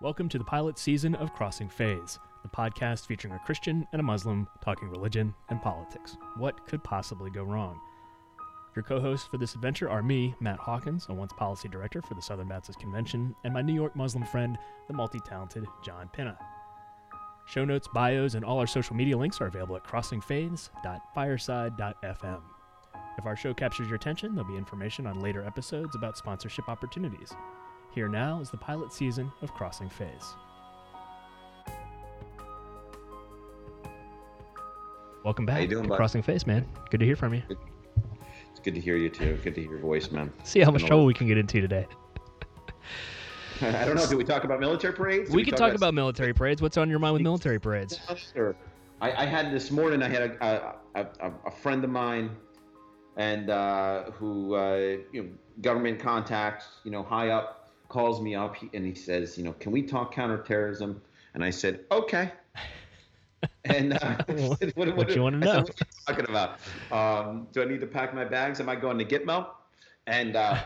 Welcome to the pilot season of Crossing Faiths, the podcast featuring a Christian and a Muslim talking religion and politics. What could possibly go wrong? Your co hosts for this adventure are me, Matt Hawkins, a once policy director for the Southern Baptist Convention, and my New York Muslim friend, the multi talented John Pinna. Show notes, bios, and all our social media links are available at crossingfaiths.fireside.fm. If our show captures your attention, there'll be information on later episodes about sponsorship opportunities. Here now is the pilot season of Crossing Faiths. Welcome back How you doing, bud? Crossing Faiths, man. Good to hear from you. It's good to hear you too. Good to hear your voice, man. See how much trouble we can get into today. I don't know. Do we talk about military parades? Do We can talk about military parades. What's on your mind with military parades? Sure. I, I had this morning. I had a a, a, a friend of mine, and uh, who uh, you know government contacts, you know, high up, calls me up and he says, you know, can we talk counterterrorism? And I said, okay. And uh, I said, What you I said, know? What are you talking about? Um, do I need to pack my bags? Am I going to Gitmo? And uh,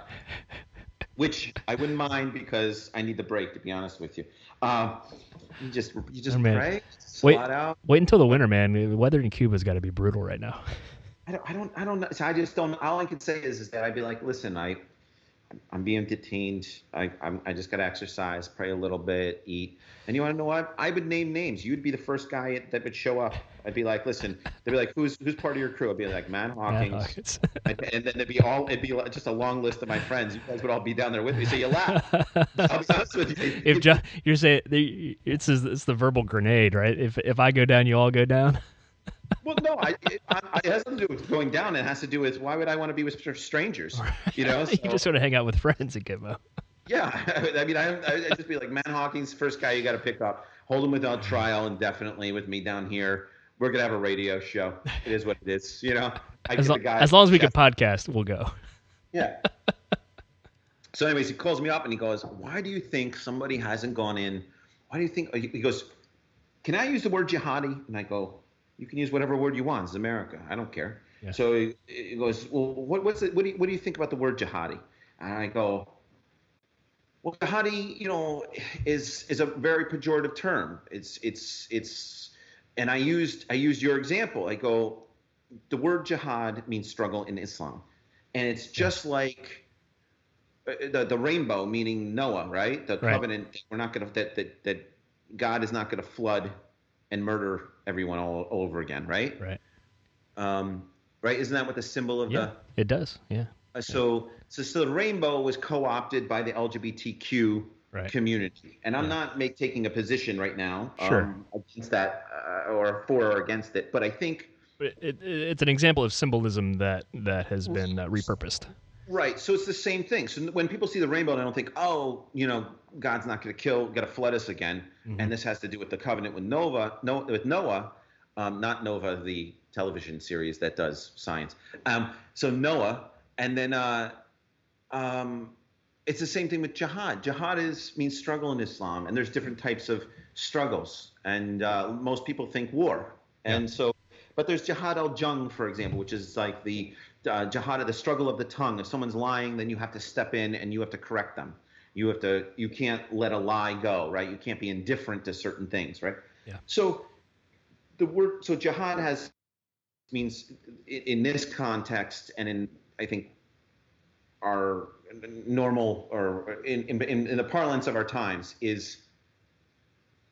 which I wouldn't mind because I need the break. To be honest with you, um, you just you just Oh, pray, Wait. out. Wait until the winter, man. The weather in Cuba's got to be brutal right now. I don't, I don't, I don't know. So I just don't. All I can say is, is that I'd be like, listen, I, I'm being detained. I, I'm, I just got to exercise, pray a little bit, eat. And you want to know what? I would name names. You'd be the first guy that would show up. I'd be like, listen. They'd be like, who's, who's part of your crew? I'd be like, Matt Hawkins. And and then it'd be all, it'd be like just a long list of my friends. You guys would all be down there with me. So you laugh. I'll be honest with you. if you're saying it's it's the verbal grenade, right? If if I go down, you all go down. Well, no, I, it, I, it has nothing to do with going down. It has to do with why would I want to be with strangers? You know, you just sort of hang out with friends at Gitmo. Yeah, I mean, I, just be like, Matt Hawkins, first guy you got to pick up. Hold him without trial indefinitely with me down here. We're gonna have a radio show. It is what it is, you know. I As, get lo- the guy. as long as we can podcast, we'll go. Yeah. so, anyways, he calls me up and he goes, "Why do you think somebody hasn't gone in? Why do you think?" He goes, "Can I use the word jihadi?" And I go, "You can use whatever word you want. It's America. I don't care." Yeah. So he, he goes, "Well, what, what's it? What do you, what do you think about the word jihadi?" And I go, "Well, jihadi, you know, is is a very pejorative term. It's it's it's." And I used I used your example. I go, the word jihad means struggle in Islam, and it's just like uh, the the rainbow, meaning Noah, right? The Right. covenant. We're not gonna that that that God is not gonna flood and murder everyone all, all over again, right? Right. Um, right? Isn't that what the symbol of the Yeah, it does. Yeah. Uh, so so so the rainbow was co-opted by the LGBTQ Right. community, and I'm Yeah. not make, taking a position right now Sure. um, against that uh, or for or against it, but I think. But it, it, it's an example of symbolism that that has been uh, repurposed. Right. So it's the same thing. So when people see the rainbow, they don't think, oh, you know, God's not going to kill, going to flood us again. Mhm. And this has to do with the covenant with Nova, no, with Noah, um, not Nova, the television series that does science. Um, so Noah, and then uh, um, it's the same thing with jihad. Jihad is means struggle in Islam, and there's different types of struggles, and uh, most people think war. And so, but there's jihad al jung, for example, which is like the uh, jihad of the struggle of the tongue. If someone's lying, then you have to step in and you have to correct them. You have to. You can't let a lie go, right? You can't be indifferent to certain things, right? Yeah. So, the word so jihad has means in, this context and in I think our normal or in, in in the parlance of our times is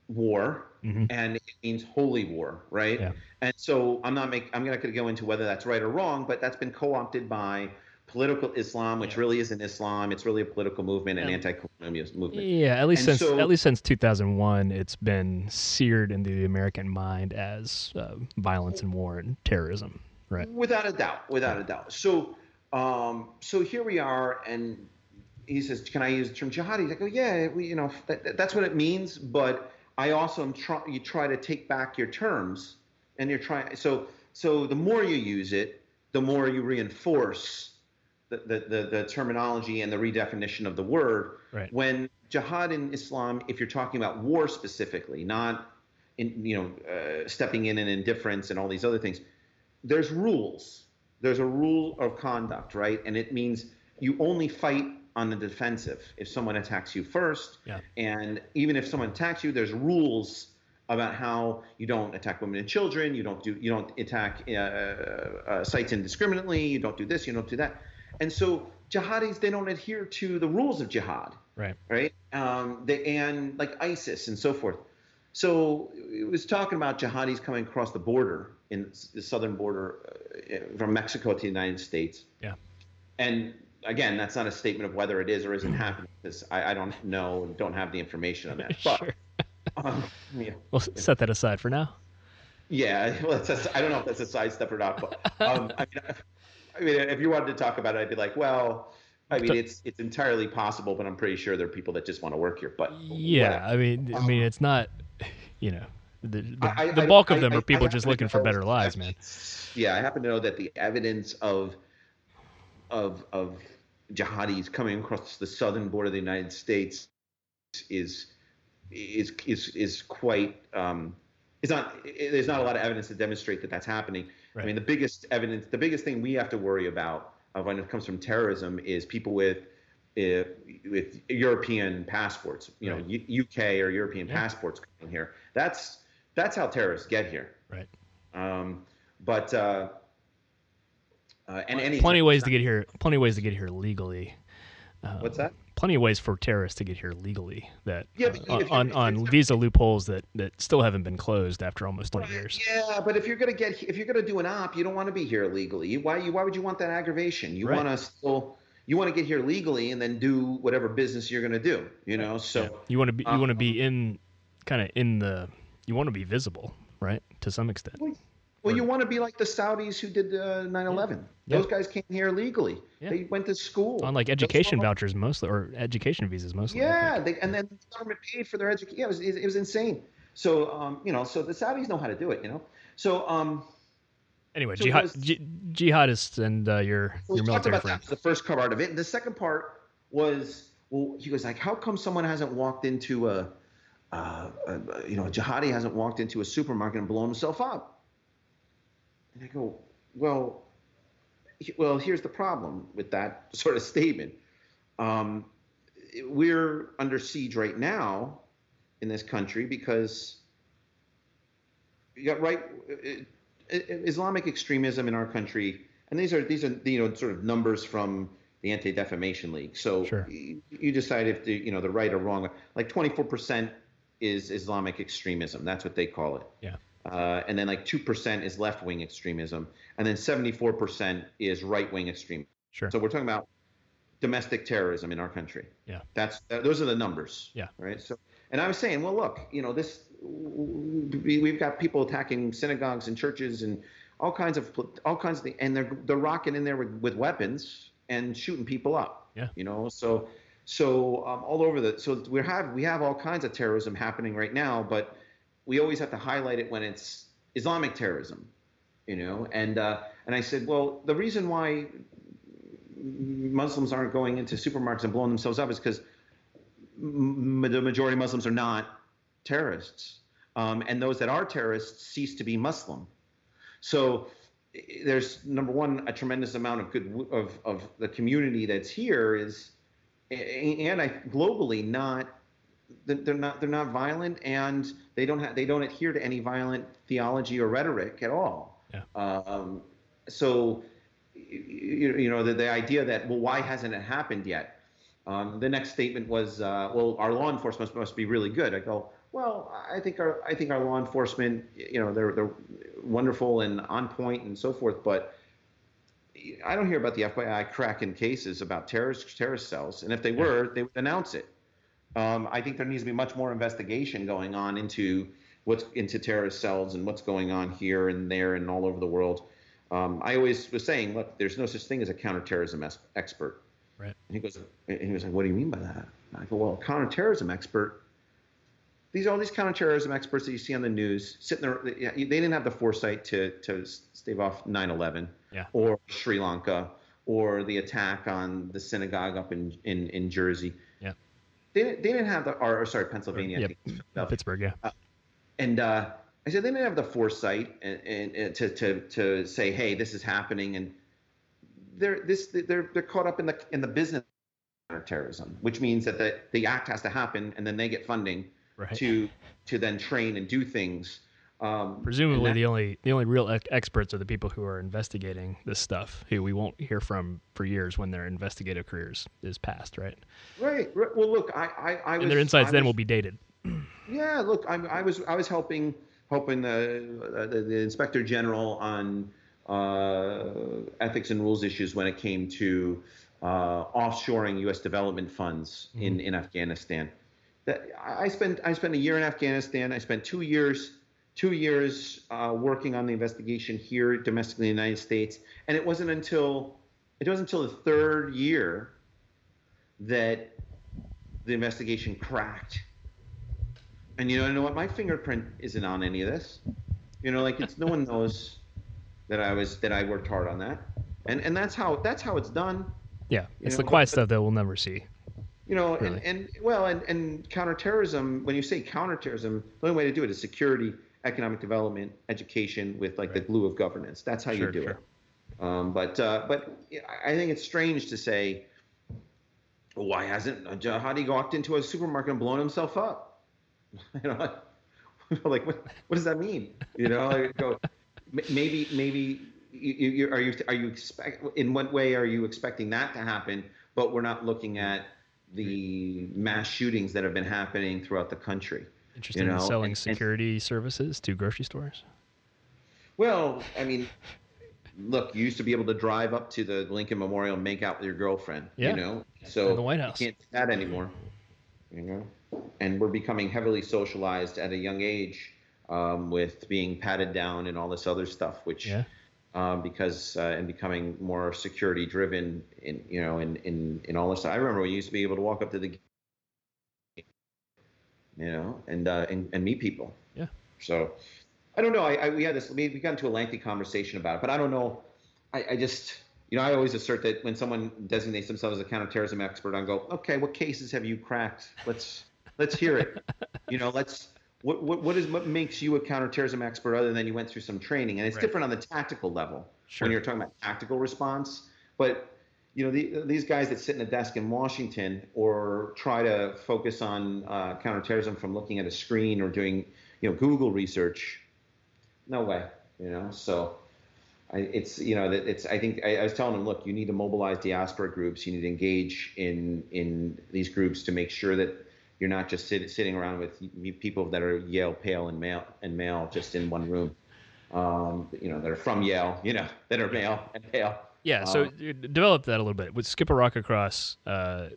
war hmm and it means holy war, right? Yeah. And so I'm not make I'm not going to go into whether that's right or wrong, but that's been co-opted by political Islam, which Yeah. really isn't Islam. It's really a political movement, an Yeah. anti-colonial movement. Yeah, at least And since so- at least since 2001, it's been seared into the American mind as uh, violence and war and terrorism. Right. Without a doubt, without a doubt. So, um, so here we are, and he says, "Can I use the term jihadi?" I go, "Yeah, we, you know, that- that's what it means." But I also am try, you try to take back your terms, and you're trying. So, so the more you use it, the more you reinforce the the, the, the terminology and the redefinition of the word. Right. When jihad in Islam, if you're talking about war specifically, not in you know uh, stepping in and indifference and all these other things, there's rules. There's a rule of conduct, right? And it means you only fight on the defensive if someone attacks you first. Yeah. And even if someone attacks you, there's rules about how you don't attack women and children. You don't do you don't attack uh, uh, sites indiscriminately. You don't do this. You don't do that. And so jihadis they don't adhere to the rules of jihad. Right. Right. Um, they, and like ISIS and so forth. So it was talking about jihadis coming across the border in the southern border uh, from Mexico to the United States. Yeah. And again, that's not a statement of whether it is or isn't happening because I, I don't know and don't have the information on that. But sure. um, yeah, We'll s- set that aside for now. yeah, well, that's a, I don't know if that's a sidestep or not. But um, I mean, I mean, if you wanted to talk about it, I'd be like, well, I mean, it's it's entirely possible, but I'm pretty sure there are people that just want to work here. But Yeah, I mean, I mean, it's not, you know, the the, I- I- the I- bulk of them I- are people just looking to for better lives, man. Yeah, I happen to know that the evidence of of of jihadis coming across the southern border of the United States is is is is quite um, is not there's not a lot of evidence to demonstrate that that's happening. I mean, the biggest evidence, the biggest thing we have to worry about uh, when it comes from terrorism is people with uh, with European passports, you know, U- UK or European Yeah. passports coming here. That's that's how terrorists get here. Right. Um, but uh, uh, and any Plenty of ways to get here. Plenty of ways to get here legally. Uh, What's that? Plenty of ways for terrorists to get here legally. That Yeah, uh, on on, on visa loopholes that that still haven't been closed after almost twenty years. Yeah, but if you're gonna get if you're gonna do an op, you don't want to be here illegally. You, why you why would you want that aggravation? You Right. want to still you want to get here legally and then do whatever business you're gonna do. You know, so. Yeah. You want to be you want to um, be in kind of in the you want to be visible, right? To some extent. Well, you want to be like the Saudis who did uh, 9/11. Yeah. Those guys came here legally. Yeah. They went to school. On like education vouchers mostly, or education visas mostly. Yeah, they, and then the government paid for their education. Yeah, it was, it was insane. So, um, you know, so the Saudis know how to do it. You know, so um, Anyway, So jihad, was- ji- jihadists and uh, your your military about friends. that. The first part of it. And the second part was, well, he was like, how come someone hasn't walked into a, uh, a you know, a jihadi hasn't walked into a supermarket and blown himself up? And I go, well, well, here's the problem with that sort of statement. Um, we're under siege right now in this country because you got right uh, uh, Islamic extremism in our country, and these are these are you know sort of numbers from the Anti Defamation League. So Sure. you, you decide if the you know the right or wrong. Like 24% is Islamic extremism. That's what they call it. Yeah. Uh, and then like 2% is left wing extremism, and then 74% is right wing extremism. Sure. So we're talking about domestic terrorism in our country. Yeah. That's that, those are the numbers. Yeah. Right. So, and I was saying, well, look, you know, this we, we've got people attacking synagogues and churches and all kinds of all kinds of things, and they're they're rocking in there with, with weapons and shooting people up. Yeah. You know, so so um, all over the so we have we have all kinds of terrorism happening right now, but we always have to highlight it when it's Islamic terrorism. You know, and uh, and I said, well, the reason why Muslims aren't going into supermarkets and blowing themselves up is because m- the majority of Muslims are not terrorists, um, and those that are terrorists cease to be Muslim. So there's number one a tremendous amount of good of of the community that's here is, and I globally not they're not they're not violent and they don't have they don't adhere to any violent theology or rhetoric at all. Yeah. Um, so you, you know the, the idea that well why hasn't it happened yet? Um, the next statement was uh, well our law enforcement must be really good. I go well I think our I think our law enforcement you know they're they're wonderful and on point and so forth, but I don't hear about the FBI cracking cases about terrorist terrorist cells, and if they were, they would announce it. Um, I think there needs to be much more investigation going on into what's into terrorist cells and what's going on here and there and all over the world. Um, I always was saying, look, there's no such thing as a counterterrorism es- expert. Right. And he goes, and he was like, what do you mean by that? And I go, well, a counterterrorism expert. These are all these counterterrorism experts that you see on the news sitting there. They didn't have the foresight to to stave off 9/11 Yeah. or Sri Lanka or the attack on the synagogue up in in, in Jersey. They didn't, they didn't have the or, or sorry Pennsylvania. Yep. think. Pittsburgh, yeah. And uh, I said they didn't have the foresight and, and, and to, to to say, hey, this is happening, and they're this they're they're caught up in the in the business counterterrorism, which means that the, the act has to happen and then they get funding Right. to to then train and do things. Um, Presumably, that- the only the only real ex- experts are the people who are investigating this stuff, who we won't hear from for years when their investigative careers is past, right? right, right. Well, look, I I, I was And their insights I then was- will be dated. Yeah, look, I'm, I was I was helping helping the, the, the inspector general on uh, ethics and rules issues when it came to uh, offshoring U.S. development funds in, in Afghanistan. That I spent I spent a year in Afghanistan. I spent two years two years uh, working on the investigation here domestically in the United States, and it wasn't until it wasn't until the third year that the investigation cracked and you know, you know what? My fingerprint isn't on any of this. You know, like it's no one knows that I was that I worked hard on that, and and that's how that's how it's done. Yeah, You it's know, the quiet but- stuff that we'll never see. You know, Really? and, and well, and, and counterterrorism. When you say counterterrorism, the only way to do it is security, economic development, education, with like the glue of governance. That's how Sure, you do sure. it. Um, but uh, but I think it's strange to say, why hasn't Jihadi walked into a supermarket and blown himself up? you know, like, like what, what does that mean? You know, like, go, maybe maybe you, you, are you are you expect in what way are you expecting that to happen? But we're not looking at the mass shootings that have been happening throughout the country. Interested know, in selling and- and- security services to grocery stores? Well, I mean, look, you used to be able to drive up to the Lincoln Memorial and make out with your girlfriend. Yeah. You know, so In the White House. you can't do that anymore. You know, and we're becoming heavily socialized at a young age um, with being patted down and all this other stuff, which. Yeah. Um, because uh, and becoming more security driven in you know in, in in all this. I remember we used to be able to walk up to the you know and uh, and, and meet people. Yeah. So I don't know. I, I we had this. We, we got into a lengthy conversation about it, but I don't know. I, I just you know I always assert that when someone designates themselves as a counterterrorism expert, I go, okay, what cases have you cracked? Let's let's hear it. you know, let's. What, what, what is what makes you a counterterrorism expert other than you went through some training and it's Right. different on the tactical level Sure. when you're talking about tactical response but you know the, these guys that sit in a desk in Washington or try to focus on uh, counterterrorism from looking at a screen or doing you know Google research no way you know? So I, it's you know it's I think I, I was telling them look you need to mobilize diaspora groups. You need to engage in in these groups to make sure that you're not just sit, sitting around with people that are Yale pale and male and male just in one room um, you know that are from Yale you know that are male and pale Yeah, so you develop that a little bit. Would skip a rock across, uh,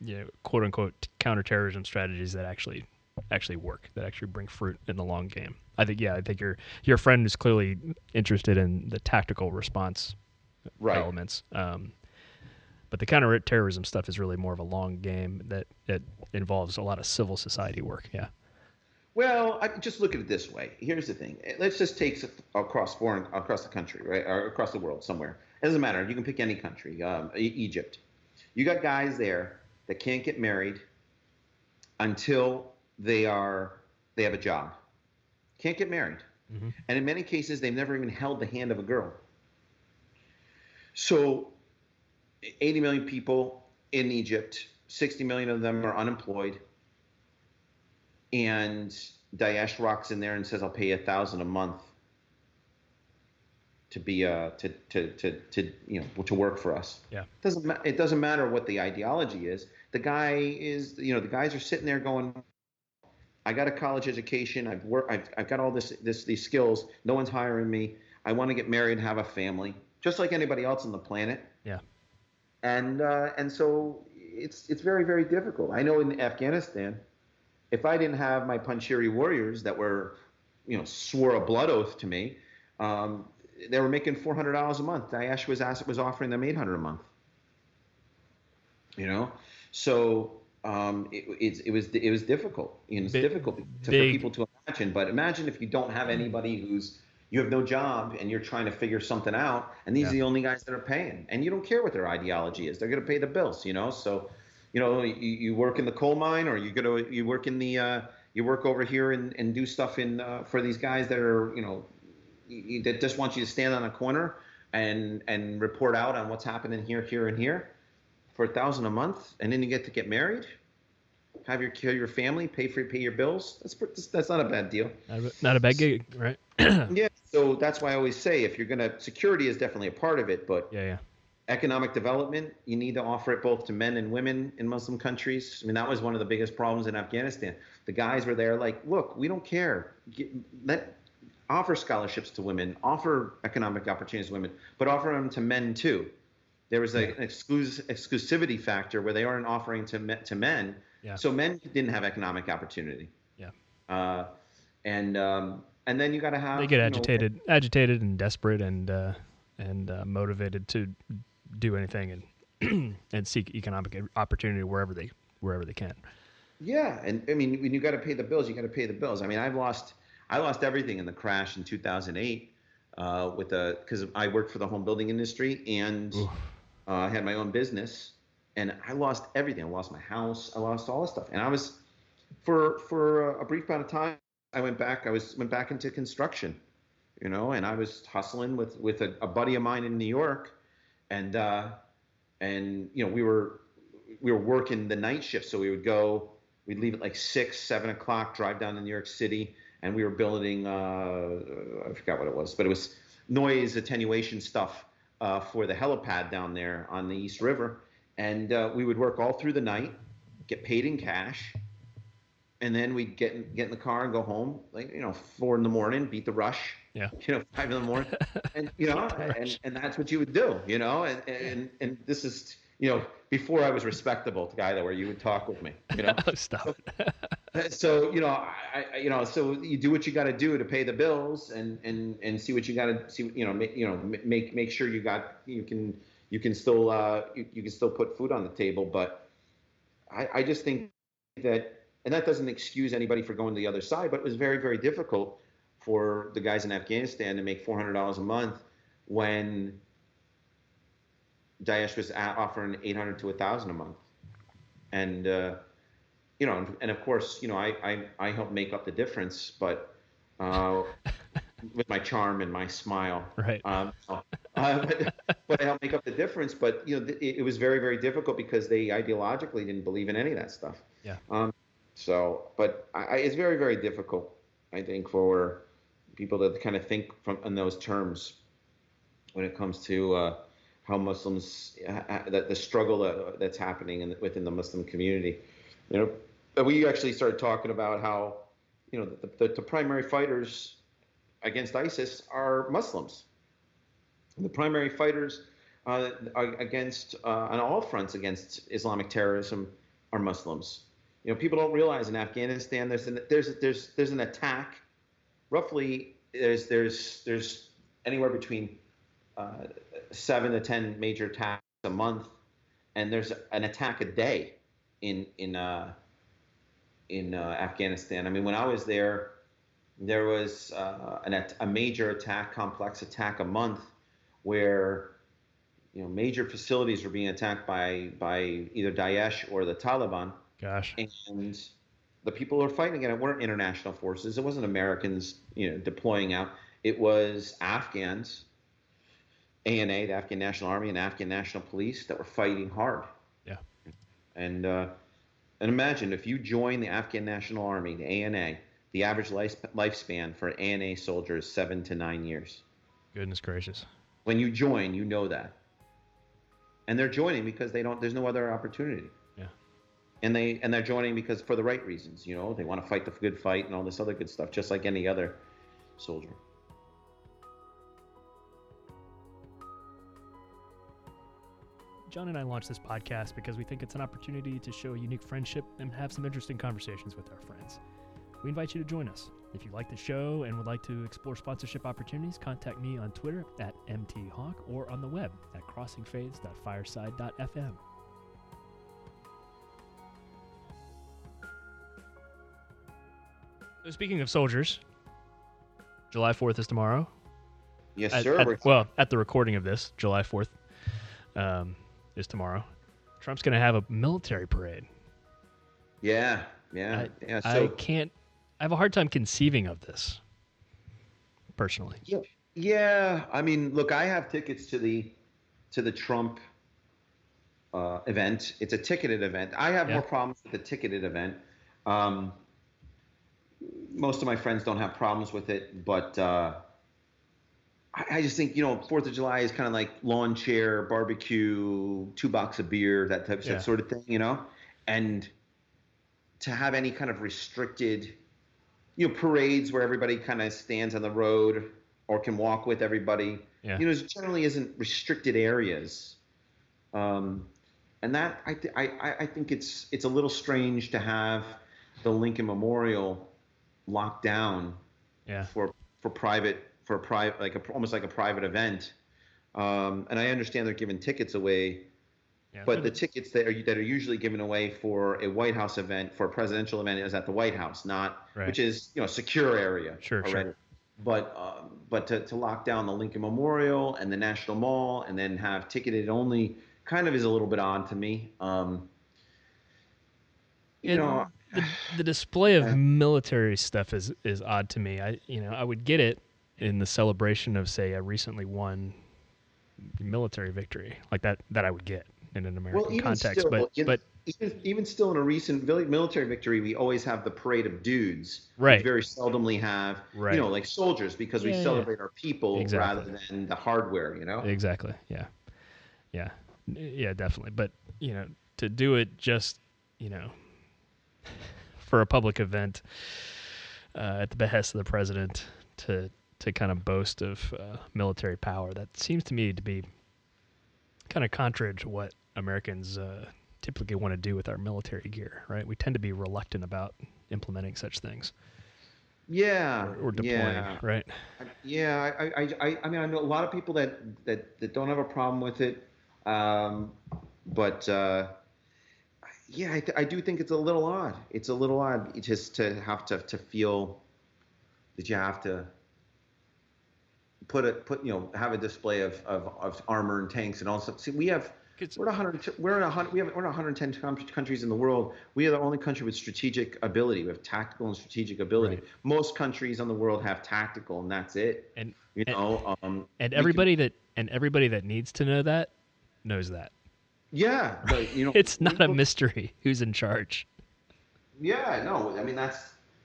you know, quote unquote counterterrorism strategies that actually actually work, that actually bring fruit in the long game. I think, yeah, I think your your friend is clearly interested in the tactical response right elements. Um, but the counterterrorism stuff is really more of a long game that that involves a lot of civil society work. Yeah. Well, I just look at it this way. Here's the thing. Let's just take across foreign, across the country, right, or across the world somewhere. It doesn't matter. You can pick any country. Um, E- Egypt. You got guys there that can't get married until they are they have a job. Can't get married, Mhm. and in many cases, they've never even held the hand of a girl. So, 80 million people in Egypt. 60 million of them are unemployed and Daesh rocks in there and says, "I'll pay you a thousand a month to be uh to to to to you know to work for us." Yeah. It doesn't ma- it doesn't matter what the ideology is. The guy is you know the guys are sitting there going, "I got a college education. I've worked. I've I've got all this this these skills. No one's hiring me. I want to get married and have a family, just like anybody else on the planet." Yeah. And uh, and so it's it's very very difficult. I know in Afghanistan if I didn't have my Panjshiri warriors that were, you know, swore a blood oath to me, um, they were making four hundred dollars a month. Daesh was asked, was offering them eight hundred a month. You know, so um, it, it, it was it was difficult. You know, it's Big- difficult to, for people to imagine. But imagine if you don't have anybody who's you have no job and you're trying to figure something out, and these Yeah. are the only guys that are paying, and you don't care what their ideology is. They're going to pay the bills. You know, so you know you, you work in the coal mine or you go to you work in the uh, you work over here and, and do stuff in uh, for these guys that are you know that just want you to stand on a corner and and report out on what's happening here here and here for a thousand a month, and then you get to get married, have your your family, pay for pay your bills. That's that's not a bad deal. Not a, not a bad gig, right? yeah. So that's why I always say if you're gonna security is definitely a part of it, but yeah, yeah. Economic development, you need to offer it both to men and women in Muslim countries. I mean, that was one of the biggest problems in Afghanistan. The guys were there like, look, we don't care. Get, let offer scholarships to women, offer economic opportunities to women, but offer them to men too. There was a, an exclus- exclusivity factor where they aren't offering to me, to men, yeah. so men didn't have economic opportunity. Yeah. Uh, and um, and then you got to have they get agitated, know, agitated and desperate and uh, and uh, motivated to do anything and and seek economic opportunity wherever they wherever they can. Yeah, and I mean, when you got to pay the bills, you got to pay the bills. I mean, I've lost I lost everything in the crash in 2008 uh, with the because I worked for the home building industry and uh, I had my own business, and I lost everything. I lost my house. I lost all this stuff, and I was for for a brief amount of time. I went back. I was went back into construction, you know, and I was hustling with with a, a buddy of mine in New York and uh, and you know we were we were working the night shift, so we would go, we'd leave at like six, seven o'clock, drive down to New York City, and we were building uh, I forgot what it was, but it was noise attenuation stuff uh, for the helipad down there on the East River, and uh, we would work all through the night, get paid in cash, and then we'd get in, get in the car and go home, like you know, four in the morning, beat the rush, yeah. You know, five in the morning, and you know, and, and that's what you would do. You know, and and and this is you know before I was respectable, the guy that where you would talk with me. You know. Stop. So, so you know, I, I you know, so you do what you got to do to pay the bills, and and and see what you got to see. You know, make you know make make sure you got you can you can still uh you, you can still put food on the table, but I I just think that and that doesn't excuse anybody for going to the other side, but it was very very difficult for the guys in Afghanistan to make $400 a month when Daesh was offering 800 to 1,000 a month. And, uh, you know, and, and, of course, you know, I, I, I help make up the difference, but uh, with my charm and my smile. Right. Um, uh, but, but I help make up the difference. But, you know, it, it, was very, very difficult because they ideologically didn't believe in any of that stuff. Yeah. Um, so, but I, it's very, very difficult, I think, for people to kind of think from in those terms when it comes to uh, how Muslims that the struggle that, that's happening in, within the Muslim community. You know, we actually started talking about how you know the, the, the primary fighters against ISIS are Muslims. The primary fighters uh, against uh, on all fronts against Islamic terrorism are Muslims. You know, people don't realize in Afghanistan there's an, there's there's there's an attack roughly there's there's there's anywhere between uh, seven to ten major attacks a month, and there's an attack a day in in uh, in uh, Afghanistan. I mean, when I was there, there was uh, an, a major attack, complex attack a month, where you know major facilities were being attacked by by either Daesh or the Taliban. Gosh. And the people who are fighting it weren't international forces. It wasn't Americans, you know, deploying out. It was Afghans, ANA, the Afghan National Army, and Afghan National Police that were fighting hard. Yeah. And uh, and imagine if you join the Afghan National Army, the ANA, the average life, lifespan for an ANA soldier is seven to nine years. Goodness gracious. When you join, you know that. And they're joining because they don't. There's no other opportunity and they and they're joining because for the right reasons. You know, they want to fight the good fight and all this other good stuff, just like any other soldier. John and I launched this podcast because we think it's an opportunity to show a unique friendship and have some interesting conversations with our friends. We invite you to join us. If you like the show and would like to explore sponsorship opportunities, contact me on Twitter at mthawk or on the web at crossingfaiths.fireside.fm. So speaking of soldiers, July 4th is tomorrow. Yes, at, sir. At, well, at the recording of this, July 4th um, is tomorrow. Trump's going to have a military parade. Yeah, yeah, I, yeah. So, I can't. I have a hard time conceiving of this, personally. Yeah, yeah. I mean, look, I have tickets to the to the Trump uh, event. It's a ticketed event. I have Yeah. more problems with the ticketed event. Um, most of my friends don't have problems with it, but uh, I, just think you know Fourth of July is kind of like lawn chair, barbecue, two box of beer, that type Yeah. that sort of thing, you know. And to have any kind of restricted, you know, parades where everybody kind of stands on the road or can walk with everybody, Yeah. you know, generally isn't restricted areas. Um, and that I, th- I I- I think it's it's a little strange to have the Lincoln Memorial locked down Yeah. for for private for a private like a, almost like a private event. Um, and I understand they're giving tickets away, Yeah. but the tickets that are that are usually given away for a White House event for a presidential event is at the White House, not Right. which is you know a secure area Sure, sure. But um, but to, to lock down the Lincoln Memorial and the National Mall and then have ticketed only kind of is a little bit odd to me. Um, you And know, the, the display of military stuff is is odd to me. I you know I would get it in the celebration of say a recently won military victory like that that I would get in an American well, context. still, but in- but even, even still in a recent military victory, we always have the parade of dudes. Right. We very seldomly have, Right. you know, like soldiers because we Yeah, yeah. celebrate our people Exactly. rather than the hardware, you know? exactly yeah yeah yeah definitely. But you know to do it just you know for a public event uh, at the behest of the president to to kind of boast of uh, military power that seems to me to be kind of contrary to what Americans uh, typically want to do with our military gear, right? We tend to be reluctant about implementing such things Yeah. or, or deploying, yeah. right? Yeah, I, I, I, I mean, I know a lot of people that, that, that don't have a problem with it. Um, but, uh, yeah, I, th- I do think it's a little odd. It's a little odd just to have to, to feel that you have to put it, put, you know, have a display of, of, of armor and tanks and all stuff. See, we have, we're 100, we're in 100, we have, we're in 110 countries in the world. We are the only country with strategic ability. We have tactical and strategic ability. Right. Most countries in the world have tactical, and that's it. And You and- know, um, and everybody that and everybody that needs to know that knows that. Yeah, but you know, It's not a mystery who's in charge. Yeah, no, I mean that's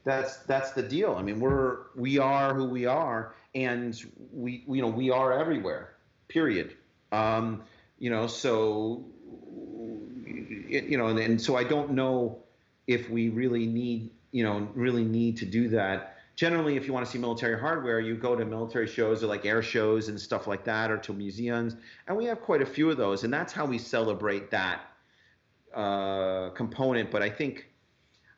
that's that's the deal. I mean we're we are who we are, and we you know we are everywhere. Period. Um, you know, so you know, and, and so I don't know if we really need you know really need to do that. Generally, if you want to see military hardware, you go to military shows or like air shows and stuff like that, or to museums, and we have quite a few of those, and that's how we celebrate that uh, component. But I think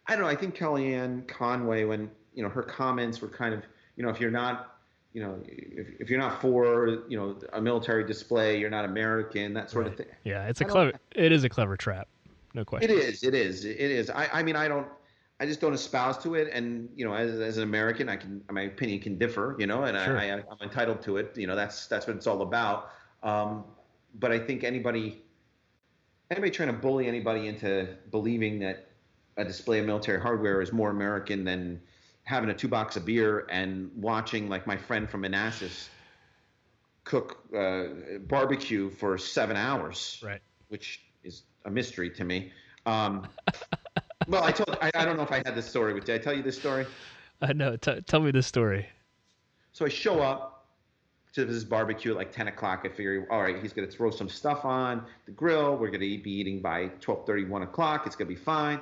I don't know. I think Kellyanne Conway, when you know her comments were kind of, you know, if you're not, you know, if, if you're not for, you know, a military display, you're not American, that sort of thing. Yeah, it's a clever. It is a clever trap, no question. It is. It is. It is. I, I mean, I don't. I just don't espouse to it, and you know, as, as an American, I can my opinion can differ, you know, and Sure. I, I, I'm entitled to it. You know, that's that's what it's all about. Um, but I think anybody, anybody trying to bully anybody into believing that a display of military hardware is more American than having a two box of beer and watching like my friend from Manassas cook uh, barbecue for seven hours Right. which is a mystery to me. Um, well, I told I, I don't know if I had this story. But did I tell you this story? I know. T- tell me the story. So I show up to this barbecue at like 10 o'clock. I figure, all right, he's going to throw some stuff on the grill. We're going to be eating by twelve thirty, one o'clock. It's going to be fine.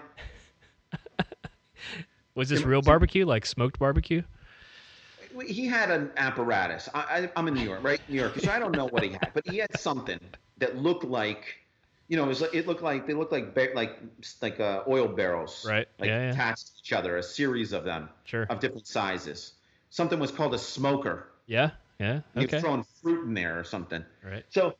Was this real barbecue, like smoked barbecue? He had an apparatus. I, I'm in New York, right? New York. So I don't know what he had, but he had something that looked like, you know, it, was it looked like they looked like ba- like like uh, oil barrels, Right. Like Yeah, yeah. attached to each other, a series of them. Sure. of different sizes. Something was called a smoker. Yeah. Yeah. He Okay. was throwing fruit in there or something. Right. So,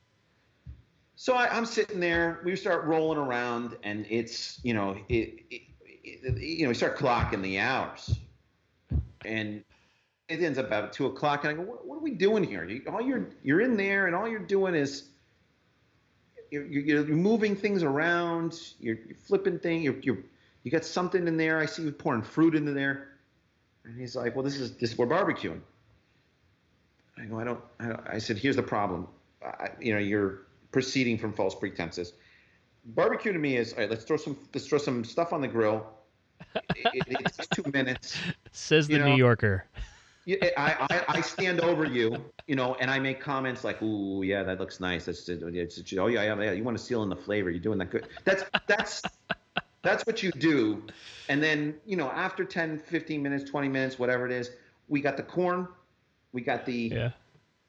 so I, I'm sitting there. We start rolling around, and it's you know it you know we start clocking the hours, and it ends up about two o'clock. And I go, what, what are we doing here? You, all you're you're in there, and all you're doing is you're, you're, you're moving things around. You're, you're flipping things. You're, you're you got something in there. I see you pouring fruit into there. And he's like, well, this is this we're barbecuing. I go, I don't, I, don't, I said, here's the problem. I, you know, you're proceeding from false pretenses. Barbecue to me is all right. Let's throw some let's throw some stuff on the grill. It, it, it's two minutes. Says the know, New Yorker. I, I, I stand over you, you know, and I make comments like, "Ooh, yeah, that looks nice." That's it's, it's, oh yeah, yeah, yeah. You want to seal in the flavor? You're doing that good. That's that's that's what you do. And then you know, after 10, 15 minutes, 20 minutes, whatever it is, we got the corn, we got the Yeah.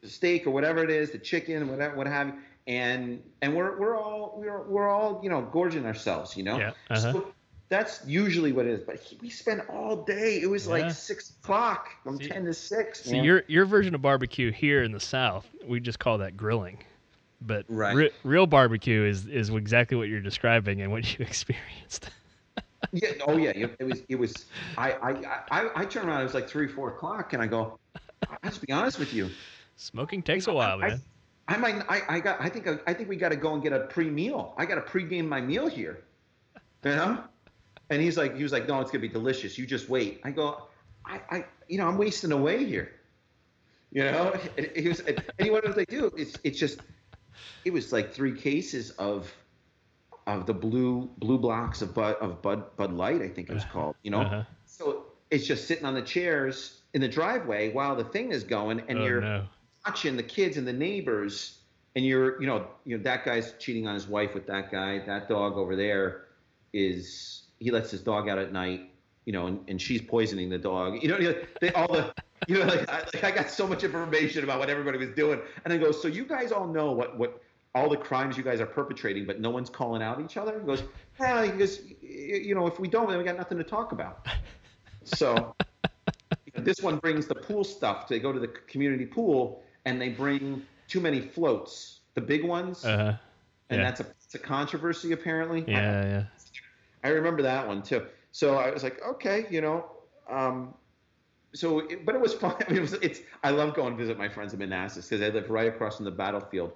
the steak or whatever it is, the chicken, whatever, what have you, and and we're we're all we're we're all you know gorging ourselves, you know. Yeah, uh-huh. So that's usually what it is. But he, we spent all day. It was Yeah. like six o'clock from See- ten to six. See, man. your your version of barbecue here in the South, we just call that grilling. But Right. re- real barbecue is is exactly what you're describing and what you experienced. Yeah. Oh yeah. It was. It was. I. I. I. I turned around. It was like three, four o'clock, and I go. I'll just be honest with you. Smoking takes a while, I- man. I might. I. I got. I think. I think we got to go and get a pre-meal. I got to pre-game my meal here. You know. And he's like. He was like, no, it's gonna be delicious. You just wait. I go. I. I. You know, I'm wasting away here. You know. And he was. And what they do? It's. It's just. It was like three cases of. Of the blue blue blocks of Bud of Bud Bud Light, I think it was called. You know. Uh-huh. So it's just sitting on the chairs in the driveway while the thing is going, and oh you're no. Watching the kids and the neighbors, and you're, you know, you know that guy's cheating on his wife with that guy. That dog over there is he lets his dog out at night, you know, and, and she's poisoning the dog. You know, they all the. You know, like I, like I got so much information about what everybody was doing, and I go, so you guys all know what what all the crimes you guys are perpetrating, but no one's calling out each other. He goes, yeah, he goes, you know, if we don't, then we got nothing to talk about. So this one brings the pool stuff. They go to the community pool and they bring too many floats, the big ones, Uh huh. and yeah. that's a, it's a controversy apparently. Yeah, yeah. I, I remember that one too. So I was like, okay, you know. Um, so, it, but it was fun. I mean, it was, it's. I love going to visit my friends in Manassas because I live right across from the battlefield,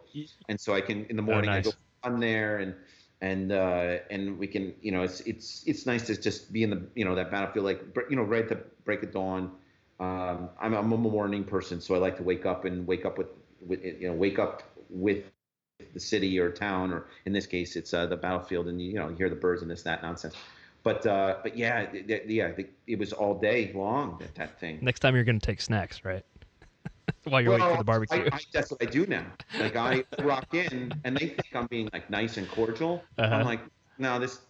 and so I can in the morning I nice. go on there and and uh, and we can you know it's it's it's nice to just be in the you know that battlefield like you know right at the break of dawn. Um, I'm I'm a morning person, so I like to wake up and wake up with with you know wake up with the city or town or in this case it's uh, the battlefield and you know you hear the birds and this that nonsense. But uh, but yeah th- yeah th- it was all day long that, that thing. Next time you're gonna take snacks, right? While you're waiting for the barbecue. I, I, that's what I do now. Like I rock in, and they think I'm being like nice and cordial. Uh-huh. I'm like, no, this,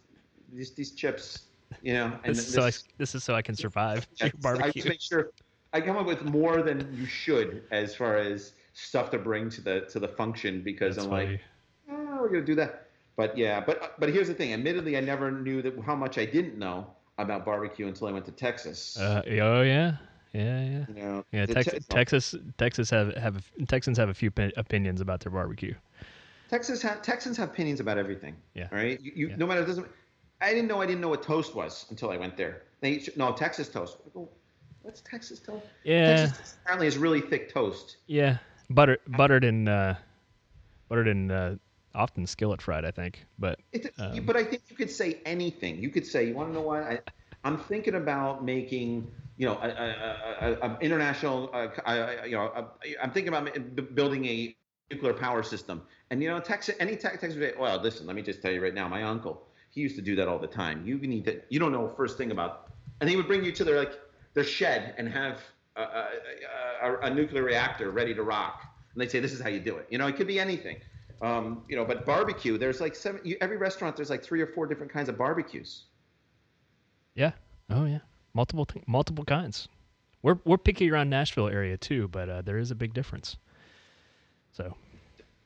these, these chips, you know. And this, is so I, this is so I can survive I just barbecue. make sure I come up with more than you should as far as stuff to bring to the to the function because That's I'm funny. like, oh, we're gonna do that. But yeah, but but here's the thing. Admittedly, I never knew that how much I didn't know about barbecue until I went to Texas. Uh, oh yeah, yeah, yeah. you know, Yeah, Tex- Te- Texas, Texas have have Texans have a few pi- opinions about their barbecue. Texas ha- Texans have opinions about everything. Yeah. All right. You, you Yeah. no matter it doesn't. I didn't know I didn't know what toast was until I went there. They no Texas toast. Go, What's Texas toast? Yeah, Texas toast apparently is really thick toast. yeah, butter buttered in uh, buttered in uh, often skillet fried, I think. But It, Um, but I think you could say anything. You could say, you want to know what? I, I'm thinking about making, you know, a, a, a, a international, uh, I- you know, I'm thinking about building a nuclear power system. And you know, Texas, any te- Texas, well, listen, let me just tell you right now, my uncle, he used to do that all the time. You need to, you don't know first thing about, and he would bring you to their like their shed and have a, a, a, a nuclear reactor ready to rock. And they'd say, this is how you do it. You know, it could be anything. Um, you know, but barbecue, there's like seven, you, every restaurant, there's like three or four different kinds of barbecues. yeah, oh yeah, multiple th- multiple kinds. We're we're picky around Nashville area too, but uh, there is a big difference. So,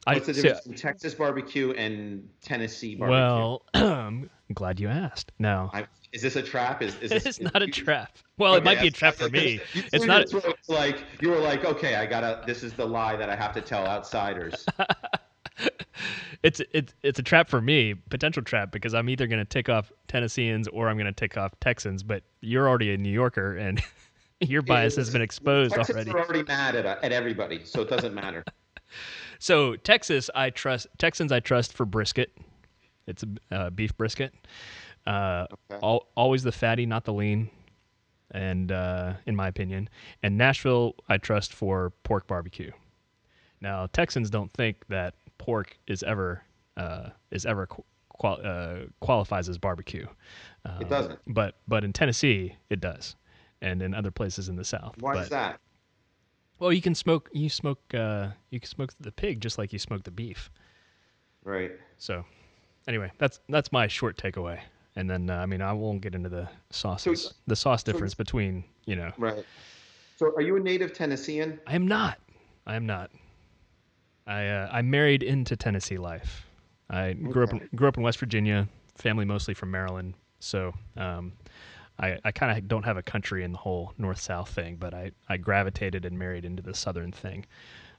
What's the so- difference between Texas barbecue and Tennessee barbecue? well, I'm glad you asked. No, I, is this a trap? Is, is this, it's not a trap. Well, it might be a trap for me. It's not. like you were like, okay, I gotta. This is the lie that I have to tell outsiders. it's it's it's a trap for me, potential trap, because I'm either going to tick off Tennesseans or I'm going to tick off Texans. But you're already a New Yorker, and your bias has been exposed Texans already. are already mad at at everybody, so it doesn't matter. So Texas, I trust Texans. I trust for brisket. It's a uh, beef brisket. Uh, Okay. al- always the fatty, not the lean, and uh, in my opinion. And Nashville, I trust for pork barbecue. Now Texans don't think that pork is ever uh, is ever qual- uh, qualifies as barbecue. Um, It doesn't. But but in Tennessee it does, and in other places in the South. Why but, is that? Well, you can smoke you smoke uh, you can smoke the pig just like you smoke the beef. Right. So anyway, that's that's my short takeaway. And then uh, I mean I won't get into the sauces, the sauce difference between you know. Right. So, are you a native Tennessean? I am not. I am not. I uh, I married into Tennessee life. I grew up in, grew up in West Virginia. Family mostly from Maryland. So um, I I kind of don't have a country in the whole north south thing, but I I gravitated and married into the southern thing.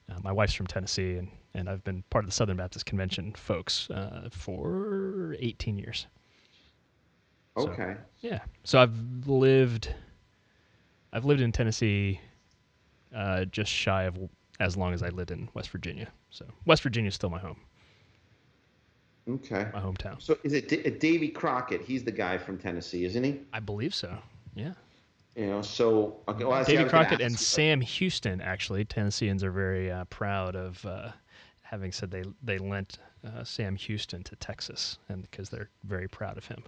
Uh, my wife's from Tennessee, and and I've been part of the Southern Baptist Convention folks uh, for 18 years. So- Okay. Yeah. So I've lived, I've lived in Tennessee, uh, just shy of as long as I lived in West Virginia. So West Virginia is still my home, Okay. my hometown. So, is it D- Davy Crockett? He's the guy from Tennessee, isn't he? I believe so. Yeah. You know. So, okay. Well, I see, I Davy Crockett and you, but- Sam Houston, actually, Tennesseans are very uh, proud of uh, having said they they lent uh, Sam Houston to Texas, and because they're very proud of him.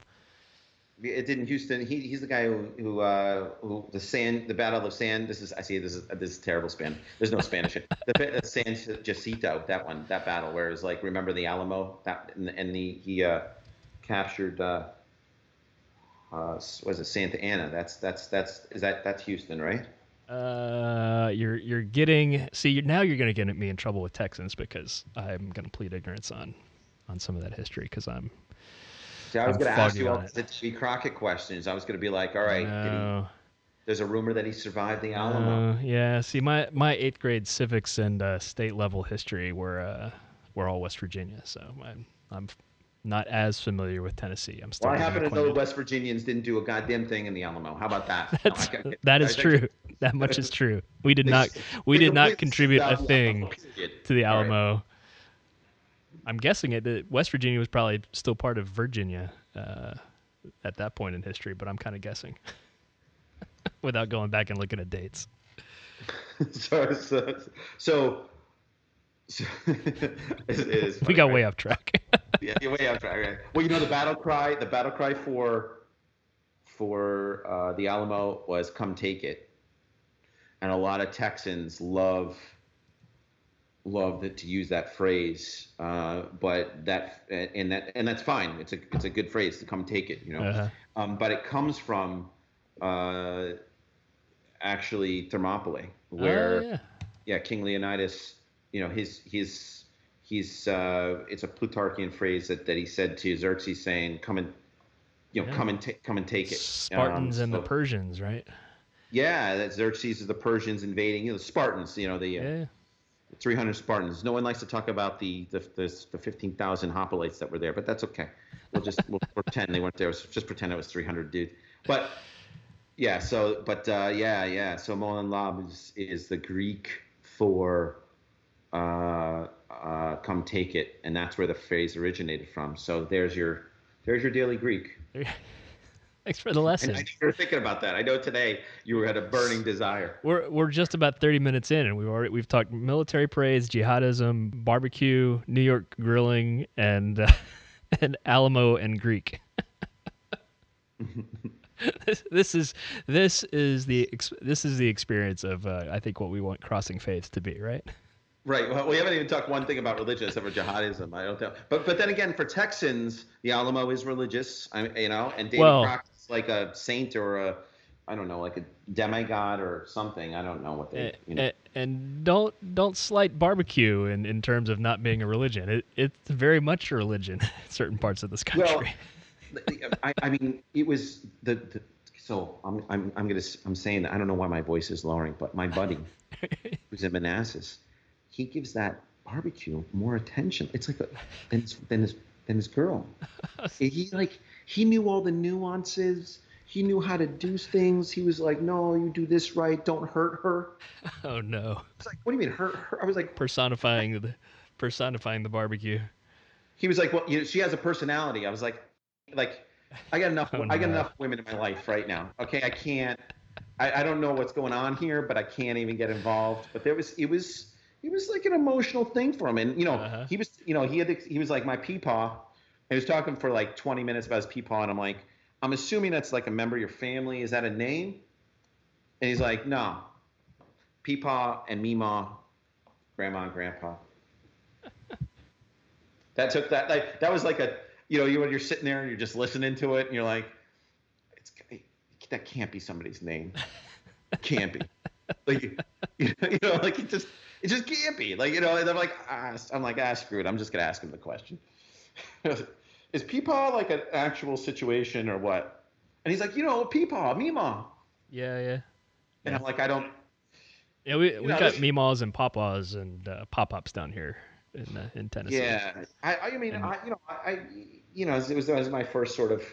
It didn't Houston. He, he's the guy who who, uh, who the sand, the Battle of San. This is I see. This is this is terrible Span. There's no Spanish. the, the San Jacinto. That one. That battle where it was like remember the Alamo. That and, and the he uh, captured. Uh, uh, was it Santa Anna? That's that's that's is that that's Houston, right? Uh, you're you're getting see you're, now you're going to get me in trouble with Texans because I'm going to plead ignorance on on some of that history because I'm See, I was going to ask you all the Davy Crockett questions. I was going to be like, all right. did he- there's a rumor that he survived the Alamo. uh, yeah. See, my my eighth grade civics and uh, state level history were uh, were all West Virginia, so I'm I'm not as familiar with Tennessee. I'm still well, I happen to know. West Virginians didn't do a goddamn thing in the Alamo. How about that? No, That's, got- that I true. That much is true. We did not we did not contribute a shut down the thing to the. Alamo. I'm guessing it that West Virginia was probably still part of Virginia uh, at that point in history, but I'm kind of guessing without going back and looking at dates. so, so, so, so it is we funny, got right? way off track. Yeah, you're way off track. Right? Well, you know the battle cry. The battle cry for for uh, the Alamo was "Come take it," and a lot of Texans love love that, to use that phrase. Uh, but that and that and that's fine. It's a it's a good phrase to come take it. You know. Uh-huh. Um, but it comes from uh, actually Thermopylae, where Oh, yeah. yeah, King Leonidas, you know, his his he's uh, it's a Plutarchian phrase that, that he said to Xerxes, saying, "Come and you know, Yeah. come and ta- come and take it." Spartans Um, and the Persians, right? yeah, that Xerxes is the Persians invading, you know, the Spartans, you know, the uh, Yeah. 300 Spartans. No one likes to talk about the the the, the 15,000 hoplites that were there, but that's okay. We'll just we'll pretend they weren't there. Just pretend it was 300 dudes. But yeah, so but uh, yeah, yeah. So Molon Labe is is the Greek for uh, uh, come take it, and that's where the phrase originated from. So there's your there's your daily Greek. Thanks for the lesson. And I know you were thinking about that. I know today you had a burning desire. We're we're just about 30 minutes in, and we've already we've talked military praise, jihadism, barbecue, New York grilling, and uh, and Alamo and Greek. this, this is this is the this is the experience of uh, I think what we want crossing faiths to be, right? Right. Well, we haven't even talked one thing about religion except for jihadism. I don't know. But but then again, for Texans, the Alamo is religious. I you know, and David Well- Crockett's like a saint or a I don't know, like a demigod or something. I don't know what they. You know. and, and don't don't slight barbecue in, in terms of not being a religion. It it's very much a religion in certain parts of this country. Well, I, I mean, it was the, the so I'm I'm I'm gonna I'm saying that I don't know why my voice is lowering, but my buddy who's in Manassas, he gives that barbecue more attention. It's like a, than his, than his than his girl. he like he knew all the nuances. He knew how to do things. He was like, "No, you do this right. Don't hurt her." oh no, It's like, "What do you mean hurt her?" I was like, personifying the personifying the barbecue. he was like, "Well, you know, she has a personality." I was like, "Like, I got enough. Oh, I got enough women in my life right now. Okay, I can't. I, I don't know what's going on here, but I can't even get involved. But there was, it was, it was like an emotional thing for him, and you know, Uh-huh. he was, you know, he had, he was like my peepaw. He was talking for like 20 minutes about his peepaw, and I'm like, I'm assuming that's like a member of your family. Is that a name? And he's like, no. Peepaw and Meemaw, grandma and grandpa. that took that like that was like a you know you when you're sitting there and you're just listening to it and you're like, it's that can't be somebody's name. can't be. Like you know, like it just it just can't be. Like you know, and I'm like ah, I'm like ah screw it. I'm just gonna ask him the question. Is Peepaw like an actual situation or what? And he's like, you know, Peepaw, Meemaw. Yeah, yeah. And I'm like, I don't. Yeah, we we got Meemaws and Papaws and uh, Pop-Ups down here in uh, in Tennessee. Yeah, I, I mean, and, I, you know, I, you know, it was, it was my first sort of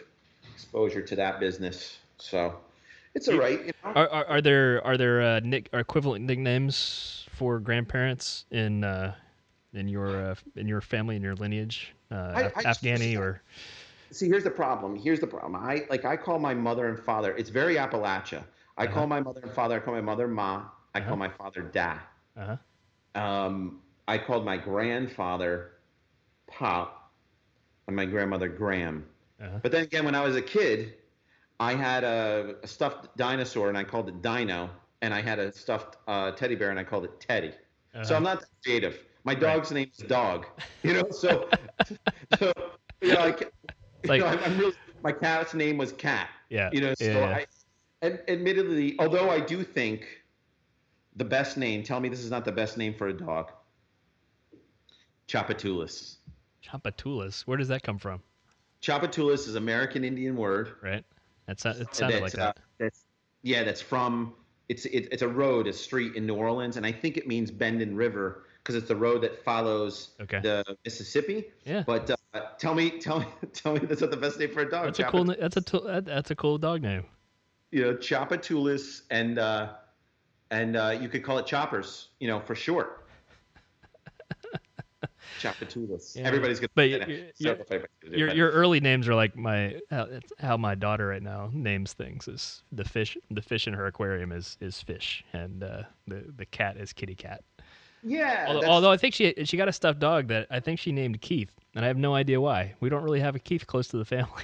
exposure to that business, so it's all right. You know? are, are, are there are there uh, nick are equivalent nicknames for grandparents in uh, in your uh, in your family in your lineage, I, I Afghani or? See, here's the problem. Here's the problem. I like I call my mother and father. It's very Appalachia. I uh-huh. call my mother and father. I call my mother Ma. I uh-huh. call my father Da. Uh-huh. Um, I called my grandfather Pop, and my grandmother Graham. Uh-huh. But then again, when I was a kid, I had a, a, stuffed dinosaur and I called it Dino, and I had a stuffed uh, teddy bear and I called it Teddy. So uh-huh. I'm not creative. My dog's right. name is Dog. You know, so so you know, like, like you know, I'm, really my cat's name was Cat. Yeah. You know, so yeah, I, and admittedly, although I do think the best name, tell me this is not the best name for a dog. Tchoupitoulas. Tchoupitoulas. Where does that come from? Tchoupitoulas is American Indian word. Right. That's it sounded like that. Uh, that's yeah. That's from it's it, it's a road, a street in New Orleans, and I think it means bend in river because it's the road that follows okay. the Mississippi. Yeah. But uh, tell me, tell me, tell me that's not the best name for a dog. That's a cool. That's a that's a cool dog name. You know, Tchoupitoulas, and uh, and uh, you could call it Choppers. You know, for short. Tchoupitoulas. Yeah. Everybody's gonna. But your, your, your, your, early names are like my how, how my daughter right now names things is the fish the fish in her aquarium is is fish and uh, the the cat is kitty cat. Yeah. Although, although, I think she she got a stuffed dog that I think she named Keith, and I have no idea why. We don't really have a Keith close to the family.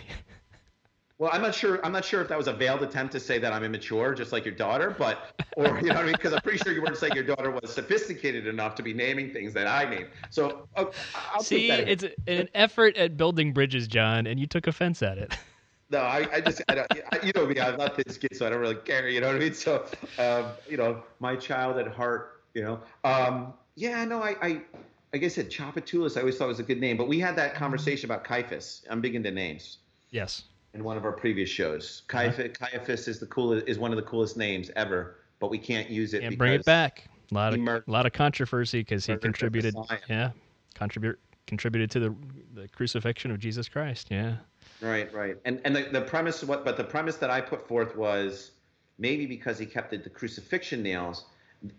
well, I'm not sure. I'm not sure if that was a veiled attempt to say that I'm immature, just like your daughter, but or you know what I mean? Because I'm pretty sure you weren't saying your daughter was sophisticated enough to be naming things that I name. So oh, I'll see, it's an effort at building bridges, John, and you took offense at it. No, I, I just, I don't, you know me, I'm not this kid, so I don't really care, you know what I mean? So, um, you know, my child at heart you know. Um, yeah, no, I, I, like I said, Tchoupitoulas, I always thought was a good name, but we had that conversation about Caiaphas. I'm big into names. Yes. In one of our previous shows, Caiaphas, uh-huh. Caiaphas is the coolest, is one of the coolest names ever, but we can't use it. And bring it back. A lot of, a lot of controversy because he contributed. Yeah, contribute contributed to the the crucifixion of Jesus Christ. Yeah. Right, right, and and the, the premise what, but the premise that I put forth was maybe because he kept the, the crucifixion nails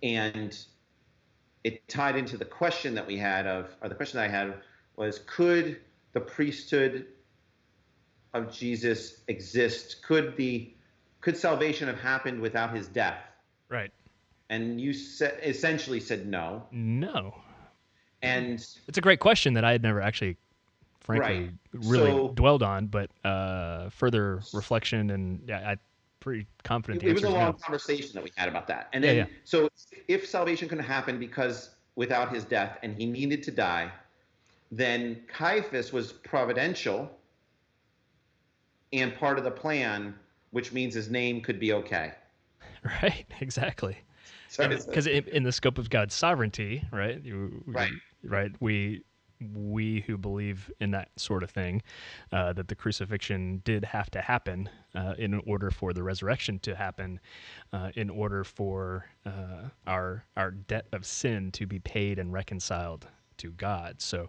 and it tied into the question that we had of, or the question that I had was, could the priesthood of Jesus exist? Could the could salvation have happened without his death? Right. And you said essentially said no. No. And it's a great question that I had never actually, frankly, right. really so, dwelled on. But uh, further reflection and yeah, I pretty confident. It, was a long no. conversation that we had about that. And then, yeah, yeah. so if salvation couldn't happen because without his death and he needed to die, then Caiaphas was providential and part of the plan, which means his name could be okay. Right, exactly. Because in the scope of God's sovereignty, right? right. Right. We we who believe in that sort of thing, uh, that the crucifixion did have to happen uh, in order for the resurrection to happen, uh, in order for uh, our our debt of sin to be paid and reconciled to God. So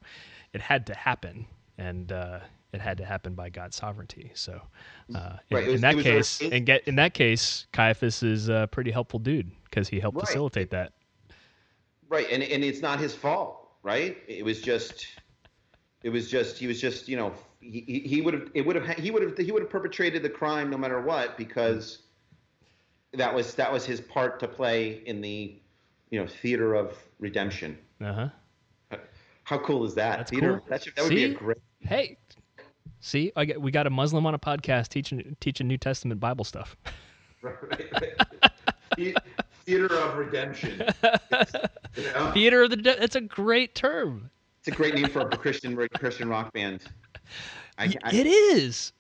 it had to happen, and uh, it had to happen by God's sovereignty. So uh, in, right. was, in, that case, and get in that case, Caiaphas is a pretty helpful dude because he helped right. facilitate that. Right, and and it's not his fault right? It was just, it was just, he was just, you know, he, he would have, it would have, he would have, he would have perpetrated the crime no matter what because that was that was his part to play in the, you know, theater of redemption. Uh huh. How cool is that? That's theater, cool. That, should, that would be a great. Hey, See, I get, we got a Muslim on a podcast teaching teaching New Testament Bible stuff. Right, right, right. Theater of redemption. You know? Theater of the De- that's a great term. It's a great name for a Christian Christian rock band. I, I, it is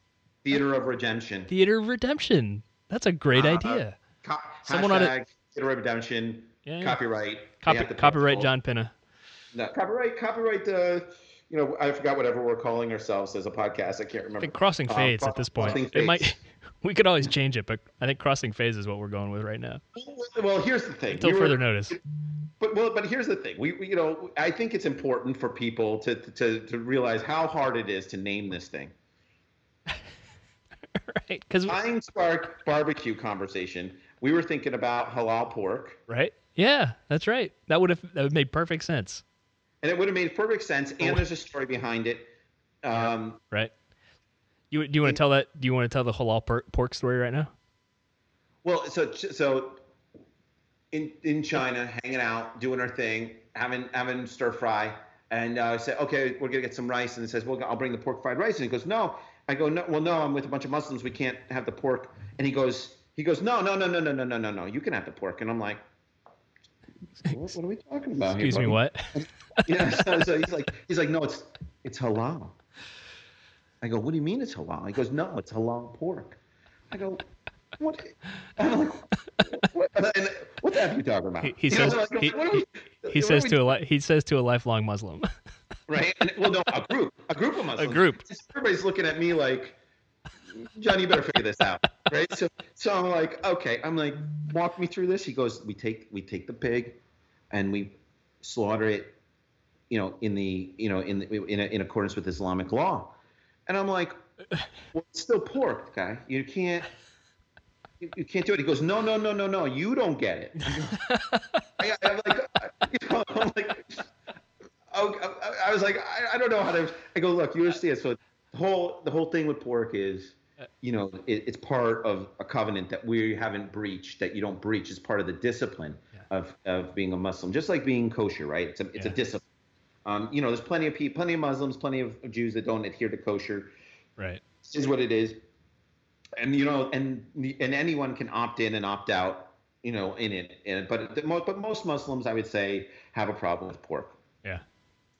Theater of redemption. Theater of Redemption. That's a great Uh, idea. Co- Someone on it- Theater of redemption. Yeah. Copyright. Copy, have to pay copyright John Pinna. No, copyright. Copyright. Uh, you know, I forgot whatever we're calling ourselves as a podcast. I can't I remember. think Crossing Um, Fades at this point. Crossing It might. We could always change it, but I think Crossing Faiths is what we're going with right now. Well, here's the thing. Until We were- further notice. But well, but here's the thing. We, we you know I think it's important for people to, to to realize how hard it is to name this thing. right? Because Flying Spark barbecue conversation. We were thinking about halal pork, right? Yeah, that's right. That would have that would make perfect sense, and it would have made perfect sense. Oh. And there's a story behind it. Um, right? You do you want to tell that? Do you want to tell the halal por- pork story right now? Well, so so in in China, hanging out, doing our thing, having having stir fry, and uh, I said, okay, we're gonna get some rice, and he says, well, I'll bring the pork fried rice, and he goes, no. I go, no, well, no, I'm with a bunch of Muslims, we can't have the pork, and he goes, he goes, no, no, no, no, no, no, no, no, no, you can have the pork, and I'm like, what, what are we talking about? here, Excuse me, buddy?" what? Yeah, so, so he's like, he's like, no, it's it's halal. I go, what do you mean it's halal? He goes, no, it's halal pork. I go, what? I'm like, what, what the heck are you talking about? He- he You know, says- like, he- we- He says to a he says to a lifelong Muslim. right. And, well, no, a group, a group of Muslims. A group. Everybody's looking at me like, John, you better figure this out, right? So, so I'm like, okay. I'm like, walk me through this. He goes, we take we take the pig, and we slaughter it, you know, in the you know in the, in, in accordance with Islamic law, and I'm like, well, it's still pork, guy. You can't. You, you can't do it. He goes, no, no, no, no, no. You don't get it. I, I'm like, you know, I'm like, I, I was like, I, I don't know how to. I go, look, you understand. So the whole the whole thing with pork is, you know, it, it's part of a covenant that we haven't breached. That you don't breach. It's part of the discipline Yeah. of of being a Muslim, just like being kosher, right? It's a it's Yeah. a discipline. Um, you know, there's plenty of people, plenty of Muslims, plenty of Jews that don't adhere to kosher. right. This is what it is. And you know, and and anyone can opt in and opt out. You know, in it. And, but the, but most Muslims, I would say, have a problem with pork Yeah.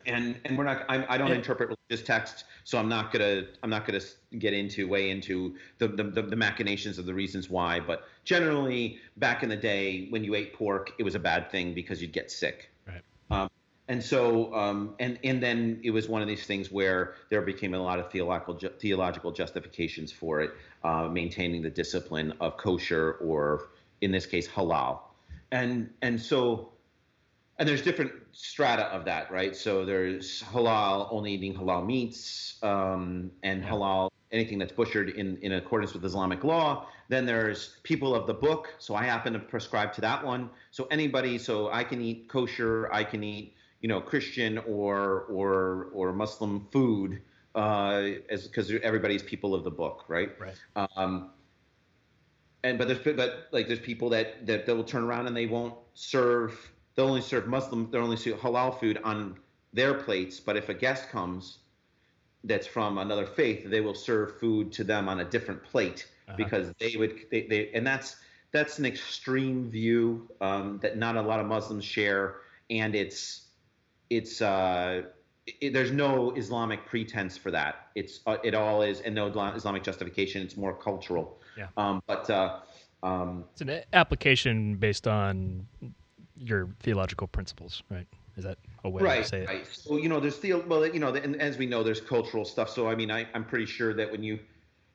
and and we're not I'm, i don't Yeah. interpret religious text so i'm not gonna i'm not gonna get into way into the, the the the machinations of the reasons why but generally back in the day when you ate pork it was a bad thing because you'd get sick Right. um, and so um, and and then it was one of these things where there became a lot of theological ju- theological justifications for it uh, maintaining the discipline of kosher or in this case halal and and so and there's different strata of that, right? So there's halal, only eating halal meats, um, and halal, anything that's butchered in, in accordance with Islamic law. Then there's people of the book. So I happen to prescribe to that one. So anybody, so I can eat kosher, I can eat, you know, Christian or or or Muslim food, uh, as because everybody's people of the book, right? Right. Um, and but there's but like there's people that that will turn around and they won't serve. They'll only serve Muslim. They'll only serve halal food on their plates. But if a guest comes that's from another faith, they will serve food to them on a different plate Uh-huh. because they would they, they and that's that's an extreme view um, that not a lot of Muslims share, and it's it's uh, it, there's no Islamic pretense for that. It's uh, it all is and no Islamic justification. It's more cultural. Yeah. Um, but uh, um, It's an application based on your theological principles, right? Is that a way to say it? right. So you know, there's the well, you know, and as we know, there's cultural stuff. So I mean, I, I'm pretty sure that when you,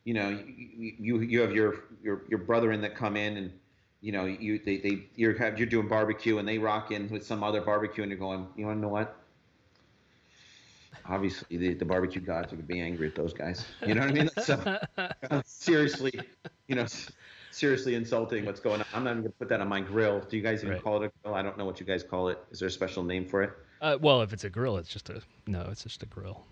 you know, you you, you have your your your brethren that come in and. You know, you they, they you're have, you're doing barbecue and they rock in with some other barbecue and you're going, you want to know what? Obviously, the, the barbecue gods are gonna be angry at those guys. You know what I mean? So, seriously, you know, seriously insulting what's going on. I'm not even gonna put that on my grill. Do you guys even Right. call it a grill? I don't know what you guys call it. Is there a special name for it? Uh, well, if it's a grill, it's just a no. It's just a grill.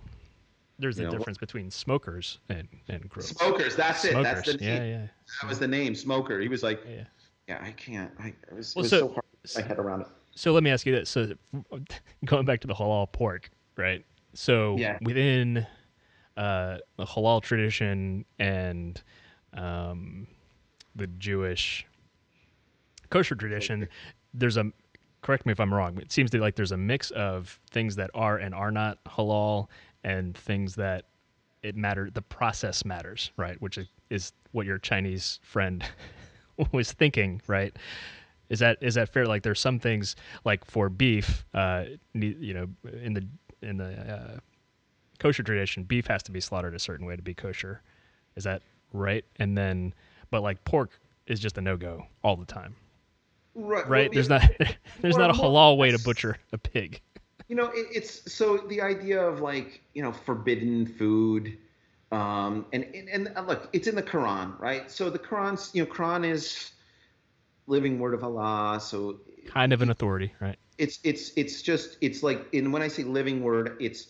There's a know, difference between smokers and and grills. Smokers. That's it. That's the name. Yeah, yeah, That was the name. Smoker. He was like, yeah. Yeah, I can't. I it was, it was so- so, hard to get my head around it. So let me ask you this: so going back to the halal pork, right? So Yeah. within, uh, the halal tradition and um, the Jewish kosher tradition, there's a correct me if I'm wrong. It seems to like there's a mix of things that are and are not halal, and things that it matter. The process matters, right? Which is, is what your Chinese friend was thinking, right? Is that is that fair? Like there's some things like for beef, uh, you know, in the in the uh, kosher tradition, beef has to be slaughtered a certain way to be kosher. Is that right? And then, but like pork is just a no go all the time. Right. Right. well, there's yeah, not there's Well, not a halal way to butcher a pig. You know, it, it's so the idea of like you know forbidden food, um, and, and and uh, look, it's in the Quran, right? So the Quran's you know Quran is living word of Allah, so Kind of an authority, right? it's it's it's just it's like in when I say living word, it's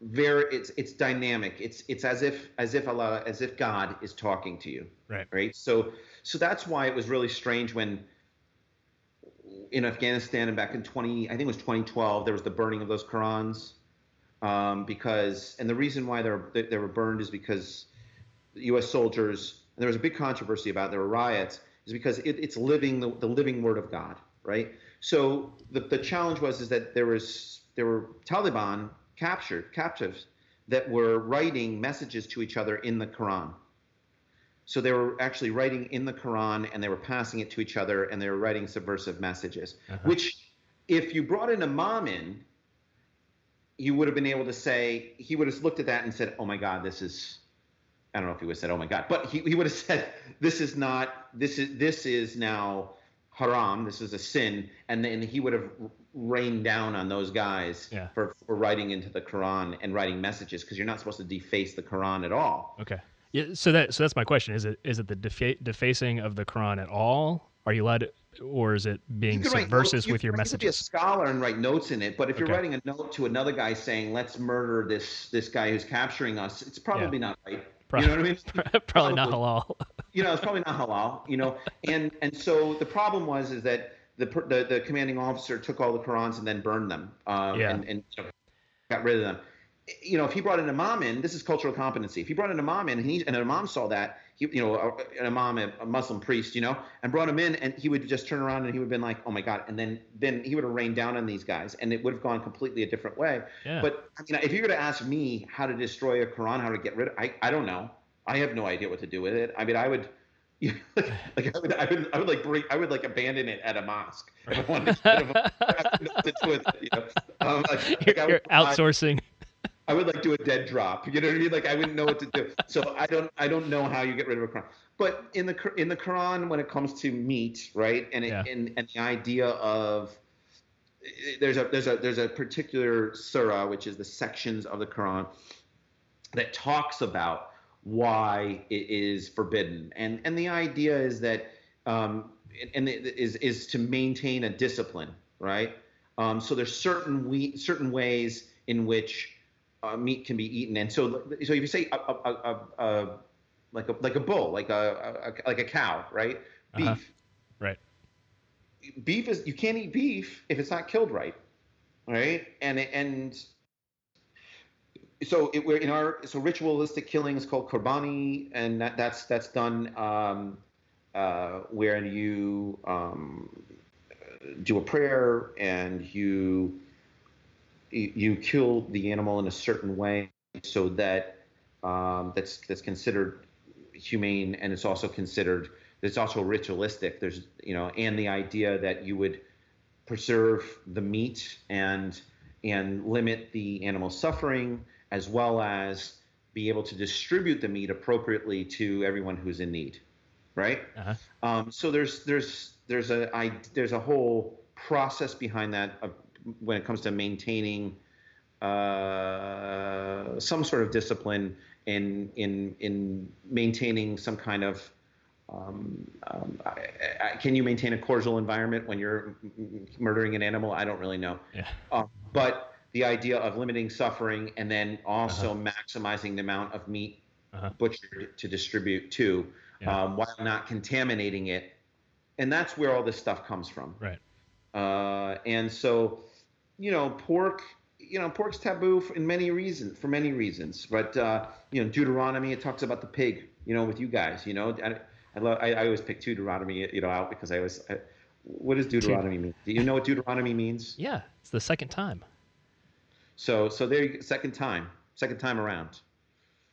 very it's it's dynamic. It's it's as if as if Allah as if God is talking to you. Right. Right. So so that's why it was really strange when in Afghanistan and back in 20 I think it was 2012 there was the burning of those Qurans um, because and the reason why they were they, were burned is because U.S. soldiers and there was a big controversy about it, there were riots is because it, it's living the, the living word of God right so the, the challenge was is that there was there were Taliban captured captives that were writing messages to each other in the Quran so they were actually writing in the Quran and they were passing it to each other and they were writing subversive messages, Uh-huh. which if you brought an imam in, you would have been able to say, he would have looked at that and said, oh my God, this is, I don't know if he would have said, oh my God, but he, he would have said, this is not, this is, this is now haram, this is a sin. And then he would have rained down on those guys Yeah. for, for writing into the Quran and writing messages because you're not supposed to deface the Quran at all. Okay. Yeah. So that so that's my question. Is it is it the defa- defacing of the Quran at all? Are you allowed to, or is it being You subversive notes- you with your could be a scholar and write notes in it, but if you're writing a note to another guy saying "Let's murder this this guy who's capturing us," it's probably not right. Prob- you know what I mean? Probably not halal. You know, it's probably not halal. You know, and and so the problem was is that the the, the commanding officer took all the Qurans and then burned them, um, Yeah. and and got rid of them. You know, if he brought an imam in, this is cultural competency. If he brought an imam in and he and an imam saw that, he, you know, a- an imam, a, Muslim priest, you know, and brought him in, and he would just turn around and he would have been like, "Oh my God!" And then then he would have rained down on these guys, and it would have gone completely a different way. Yeah. But I mean, if you were to ask me how to destroy a Quran, how to get rid of, I I don't know. I have no idea what to do with it. I mean, I would. You know, like, like I would, I would, I would like bring, I would like abandon it at a mosque if I wanted to. Get a, I have nothing to do with it, you know? um, like, like you're, you're outsourcing. I would like to do a dead drop. You know what I mean? Like I wouldn't know what to do. So I don't I don't know how you get rid of a Quran. But in the in the Quran, when it comes to meat, right, and it, Yeah. and and the idea of there's a there's a there's a particular surah which is the sections of the Quran that talks about why it is forbidden, and and the idea is that um, and it is is to maintain a discipline, right? Um, so there's certain we certain ways in which uh, meat can be eaten, and so so if you say a, a, a, a, like a like a bull, like a, a like a cow, right? Beef. Uh-huh. Right. Beef is you can't eat beef if it's not killed right, right? And and so it, we're in our so ritualistic killing is called qurbani, and that, that's that's done um, uh, where you um, do a prayer and you you kill the animal in a certain way so that um, that's that's considered humane and it's also considered it's also ritualistic there's you know and the idea that you would preserve the meat and and limit the animal suffering as well as be able to distribute the meat appropriately to everyone who's in need right Uh-huh. um, so there's there's there's a I, there's a whole process behind that of, when it comes to maintaining uh, some sort of discipline in in in maintaining some kind of um, um, I, I, can you maintain a cordial environment when you're m- murdering an animal? I don't really know. Yeah. Um, but the idea of limiting suffering and then also maximizing the amount of meat Uh-huh. butchered to distribute to, Yeah. um, while not contaminating it, and that's where all this stuff comes from. Right. Uh, and so, you know, pork you know, pork's taboo for, in many reasons, for many reasons. But uh, you know, Deuteronomy it talks about the pig. You know, with you guys, you know, I, I, love, I, I always pick Deuteronomy, you know, out because I always. I, what does Deuteronomy mean? Do you know what Deuteronomy means? Yeah, it's the second time. So, so there, you, second time, second time around.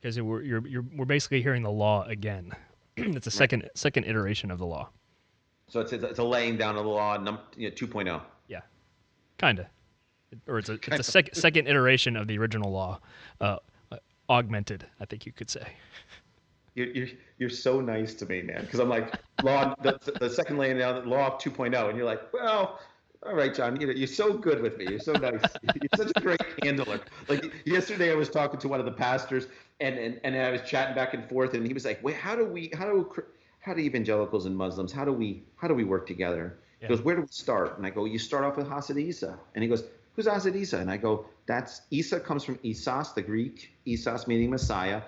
Because we're you're, you're we're basically hearing the law again. it's a second right. second iteration of the law. So it's a, it's a laying down of the law, num, you know, 2.0. Yeah, kinda or it's a it's a second second iteration of the original law, uh, augmented. I think you could say. You're, you're, you're so nice to me, man. Because I'm like law the, the second laying down law of 2.0, and you're like, well, all right, John. You know, you're so good with me. You're so nice. you're such a great handler. Like yesterday, I was talking to one of the pastors, and, and and I was chatting back and forth, and he was like, "Wait, how do we? How do how do evangelicals and Muslims? How do we? How do we work together?" He goes, "Where do we start?" And I go, "You start off with Hazrat And he goes, who's Hazrat Isa? And I go, that's Isa comes from Isos, the Greek, Isos meaning Messiah.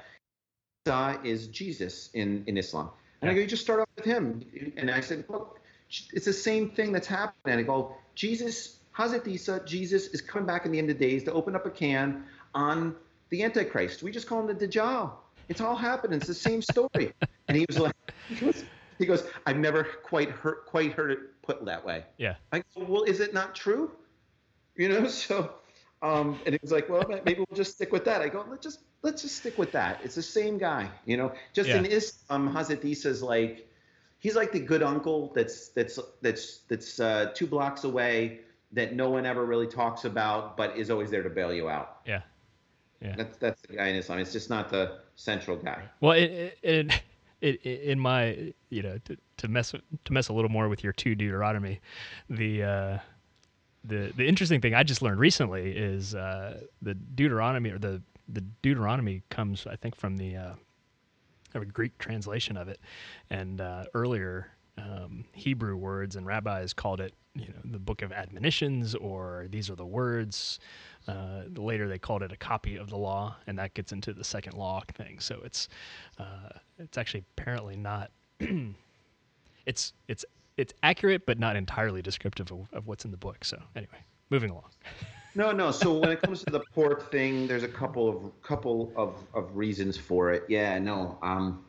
Isa is Jesus in, in Islam. And yeah. I go, you just start off with him. And I said, look, it's the same thing that's happening. And I go, Jesus, Hazrat Isa, Jesus is coming back in the end of days to open up a can on the Antichrist. We just call him the Dajjal. It's all happening. It's the same story. and he was like, he goes, he goes, I've never quite heard quite heard it put that way. Yeah. I go, well, is it not true? You know. So, um, and he was like, well, maybe we'll just stick with that. I go, let's just let's just stick with that. It's the same guy, you know. Just yeah. in Islam, Hazrat Isa's like, he's like the good uncle that's that's that's that's uh, two blocks away that no one ever really talks about, but is always there to bail you out. Yeah. Yeah. That's that's the guy in Islam. It's just not the central guy. Well, it, it, it, in my you know to, to mess to mess a little more with your two Deuteronomy, the uh, the the interesting thing I just learned recently is uh, the Deuteronomy or the the Deuteronomy comes I think from the uh, a Greek translation of it, and uh, earlier um, Hebrew words and rabbis called it you know the book of admonitions or these are the words. Uh, later they called it a copy of the law, and that gets into the second law thing. So it's uh, it's actually apparently not. it's it's it's accurate but not entirely descriptive of, of what's in the book. So anyway, moving along. No, no. So when it comes to the pork thing, there's a couple of couple of, of reasons for it. Yeah, no. Um,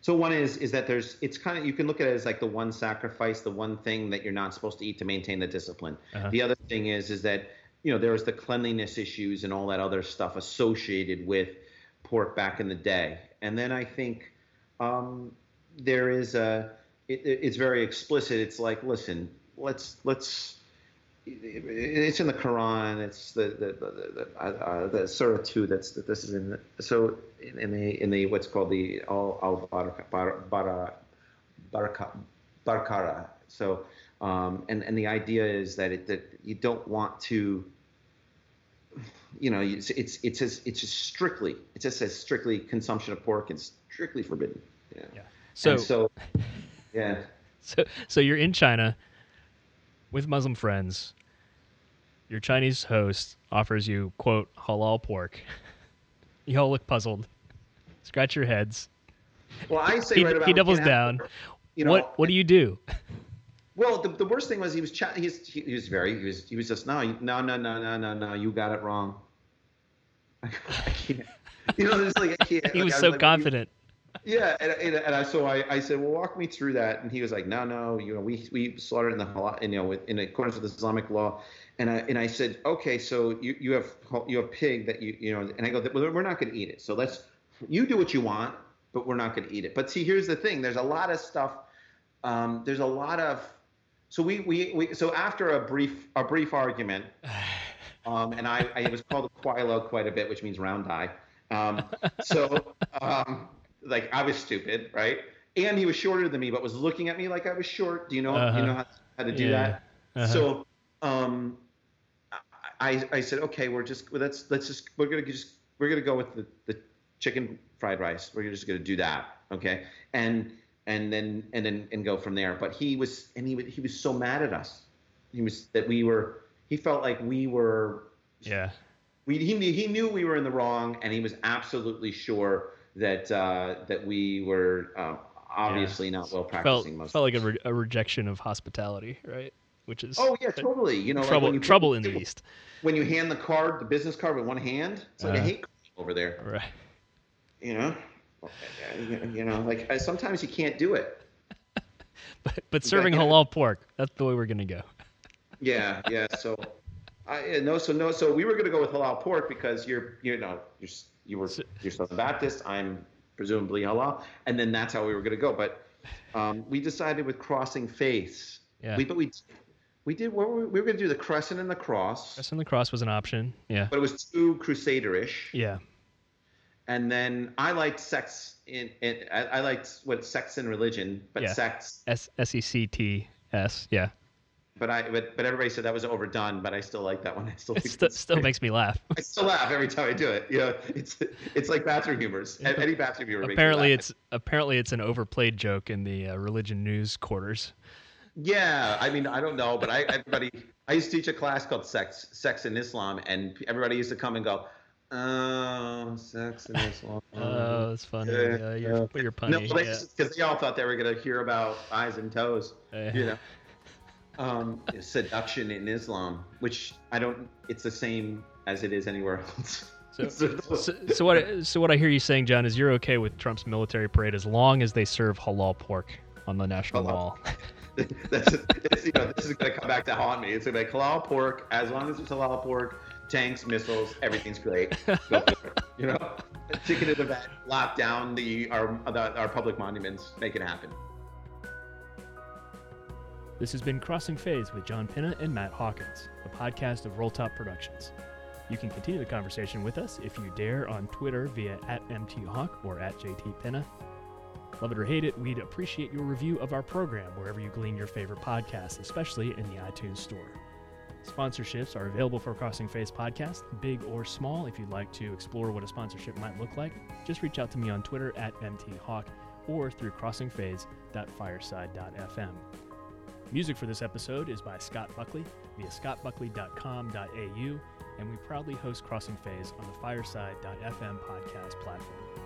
so one is is that there's it's kind of you can look at it as like the one sacrifice, the one thing that you're not supposed to eat to maintain the discipline. Uh-huh. The other thing is is that you know there was the cleanliness issues and all that other stuff associated with pork back in the day. And then I think um, there is a it, it's very explicit. It's like, listen, let's let's. It's in the Quran. It's the the the, the, uh, the Surah two. That's that this is in. The, so in the in the what's called the al al bara barakara. So um, and and the idea is that it that you don't want to. You know, it's it's it's as it's just strictly it just says strictly consumption of pork and strictly forbidden. Yeah. yeah. So and so yeah. So so you're in China with Muslim friends. Your Chinese host offers you quote halal pork. you all look puzzled. Scratch your heads. Well, I say he, right about he doubles down. You know, what what do you do? Well, the, the worst thing was he was chat. He's, he, he was very. He was he was just no no no no no no no. You got it wrong. I can't. You know, it's like I can't. he like, was so like, confident yeah, and, and, and I, so I, I said, well, walk me through that, and he was like, no, no, you know, we we slaughtered in the halal, you know, in accordance with Islamic law, and I and I said, okay, so you you have you have pig that you you know, and I go, well, we're not going to eat it, so let's you do what you want, but we're not going to eat it. But see, here's the thing: there's a lot of stuff. Um, there's a lot of so we, we we so after a brief a brief argument, um, and I, I was called a quilo quite a bit, which means round eye. Um, so um, like I was stupid, right? And he was shorter than me, but was looking at me like I was short. Do you know? Uh-huh. You know how, how to do yeah. that? Uh-huh. So, um, I I said, okay, we're just let's let's just we're gonna just we're gonna go with the the chicken fried rice. We're just gonna do that, okay? And and then and then and go from there. But he was and he he was so mad at us. He was that we were. He felt like we were. Yeah. We he he knew we were in the wrong, and he was absolutely sure that uh, that we were uh, obviously yeah. not well practicing. Felt, felt like a, re- a, rejection of hospitality, right? which is Oh yeah, totally. You know, trouble when you- trouble in the east. when you hand the card, the business card with one hand. It's like Uh. a hate crime over there. Right. You know, you know, like sometimes you can't do it. But but serving get it. halal pork, that's the way we're gonna go. Yeah, yeah. So, I yeah, no, so no, so we were gonna go with halal pork because you're, you know, you're you were you're Southern Baptist. I'm presumably halal, and then that's how we were gonna go. But um, we decided with crossing faiths. Yeah. We but we we did what were we, we were gonna do the crescent and the cross, Crescent and the cross was an option. Yeah. but it was too crusader-ish. Yeah. And then I liked sex in, in I, I liked what sex and religion, but Yeah. sex. S S E C T S. Yeah. But I but, but everybody said that was overdone. But I still like that one. I still It think st- still makes me laugh. I still laugh every time I do it. You know, it's it's like bathroom humors. Any bathroom humor. makes me apparently laugh. it's apparently it's an overplayed joke in the uh, religion news quarters. Yeah, I mean, I don't know, but I everybody. I used to teach a class called sex sex in Islam, and everybody used to come and go, "Oh, sex in Islam." Oh, that's funny. Yeah, Yeah, you're, yeah. you're no, because yeah. they all thought they were gonna hear about eyes and toes. You know um, seduction in islam which i don't it's the same as it is anywhere else So, so, so what? So what I hear you saying, John, is you're okay with Trump's military parade as long as they serve halal pork on the national Halal. wall. That's, you know, this is going to come back to haunt me it's going to be like halal pork as long as it's halal pork tanks missiles everything's great Go for it. you know chicken in the vet lock down the our, the, our public monuments make it happen This has been Crossing Faiths with John Pinna and Matt Hawkins, a podcast of Rolltop Productions. You can continue the conversation with us if you dare on Twitter via at MTHawk or at JTPinna. Love it or hate it, we'd appreciate your review of our program wherever you glean your favorite podcasts, especially in the iTunes Store. Sponsorships are available for Crossing Faiths Podcast, big or small. If you'd like to explore what a sponsorship might look like, just reach out to me on Twitter at MTHawk or through crossingfaiths.fireside.fm. Music for this episode is by Scott Buckley via scottbuckley.com.au, and we proudly host Crossing Faiths on the fireside.fm podcast platform.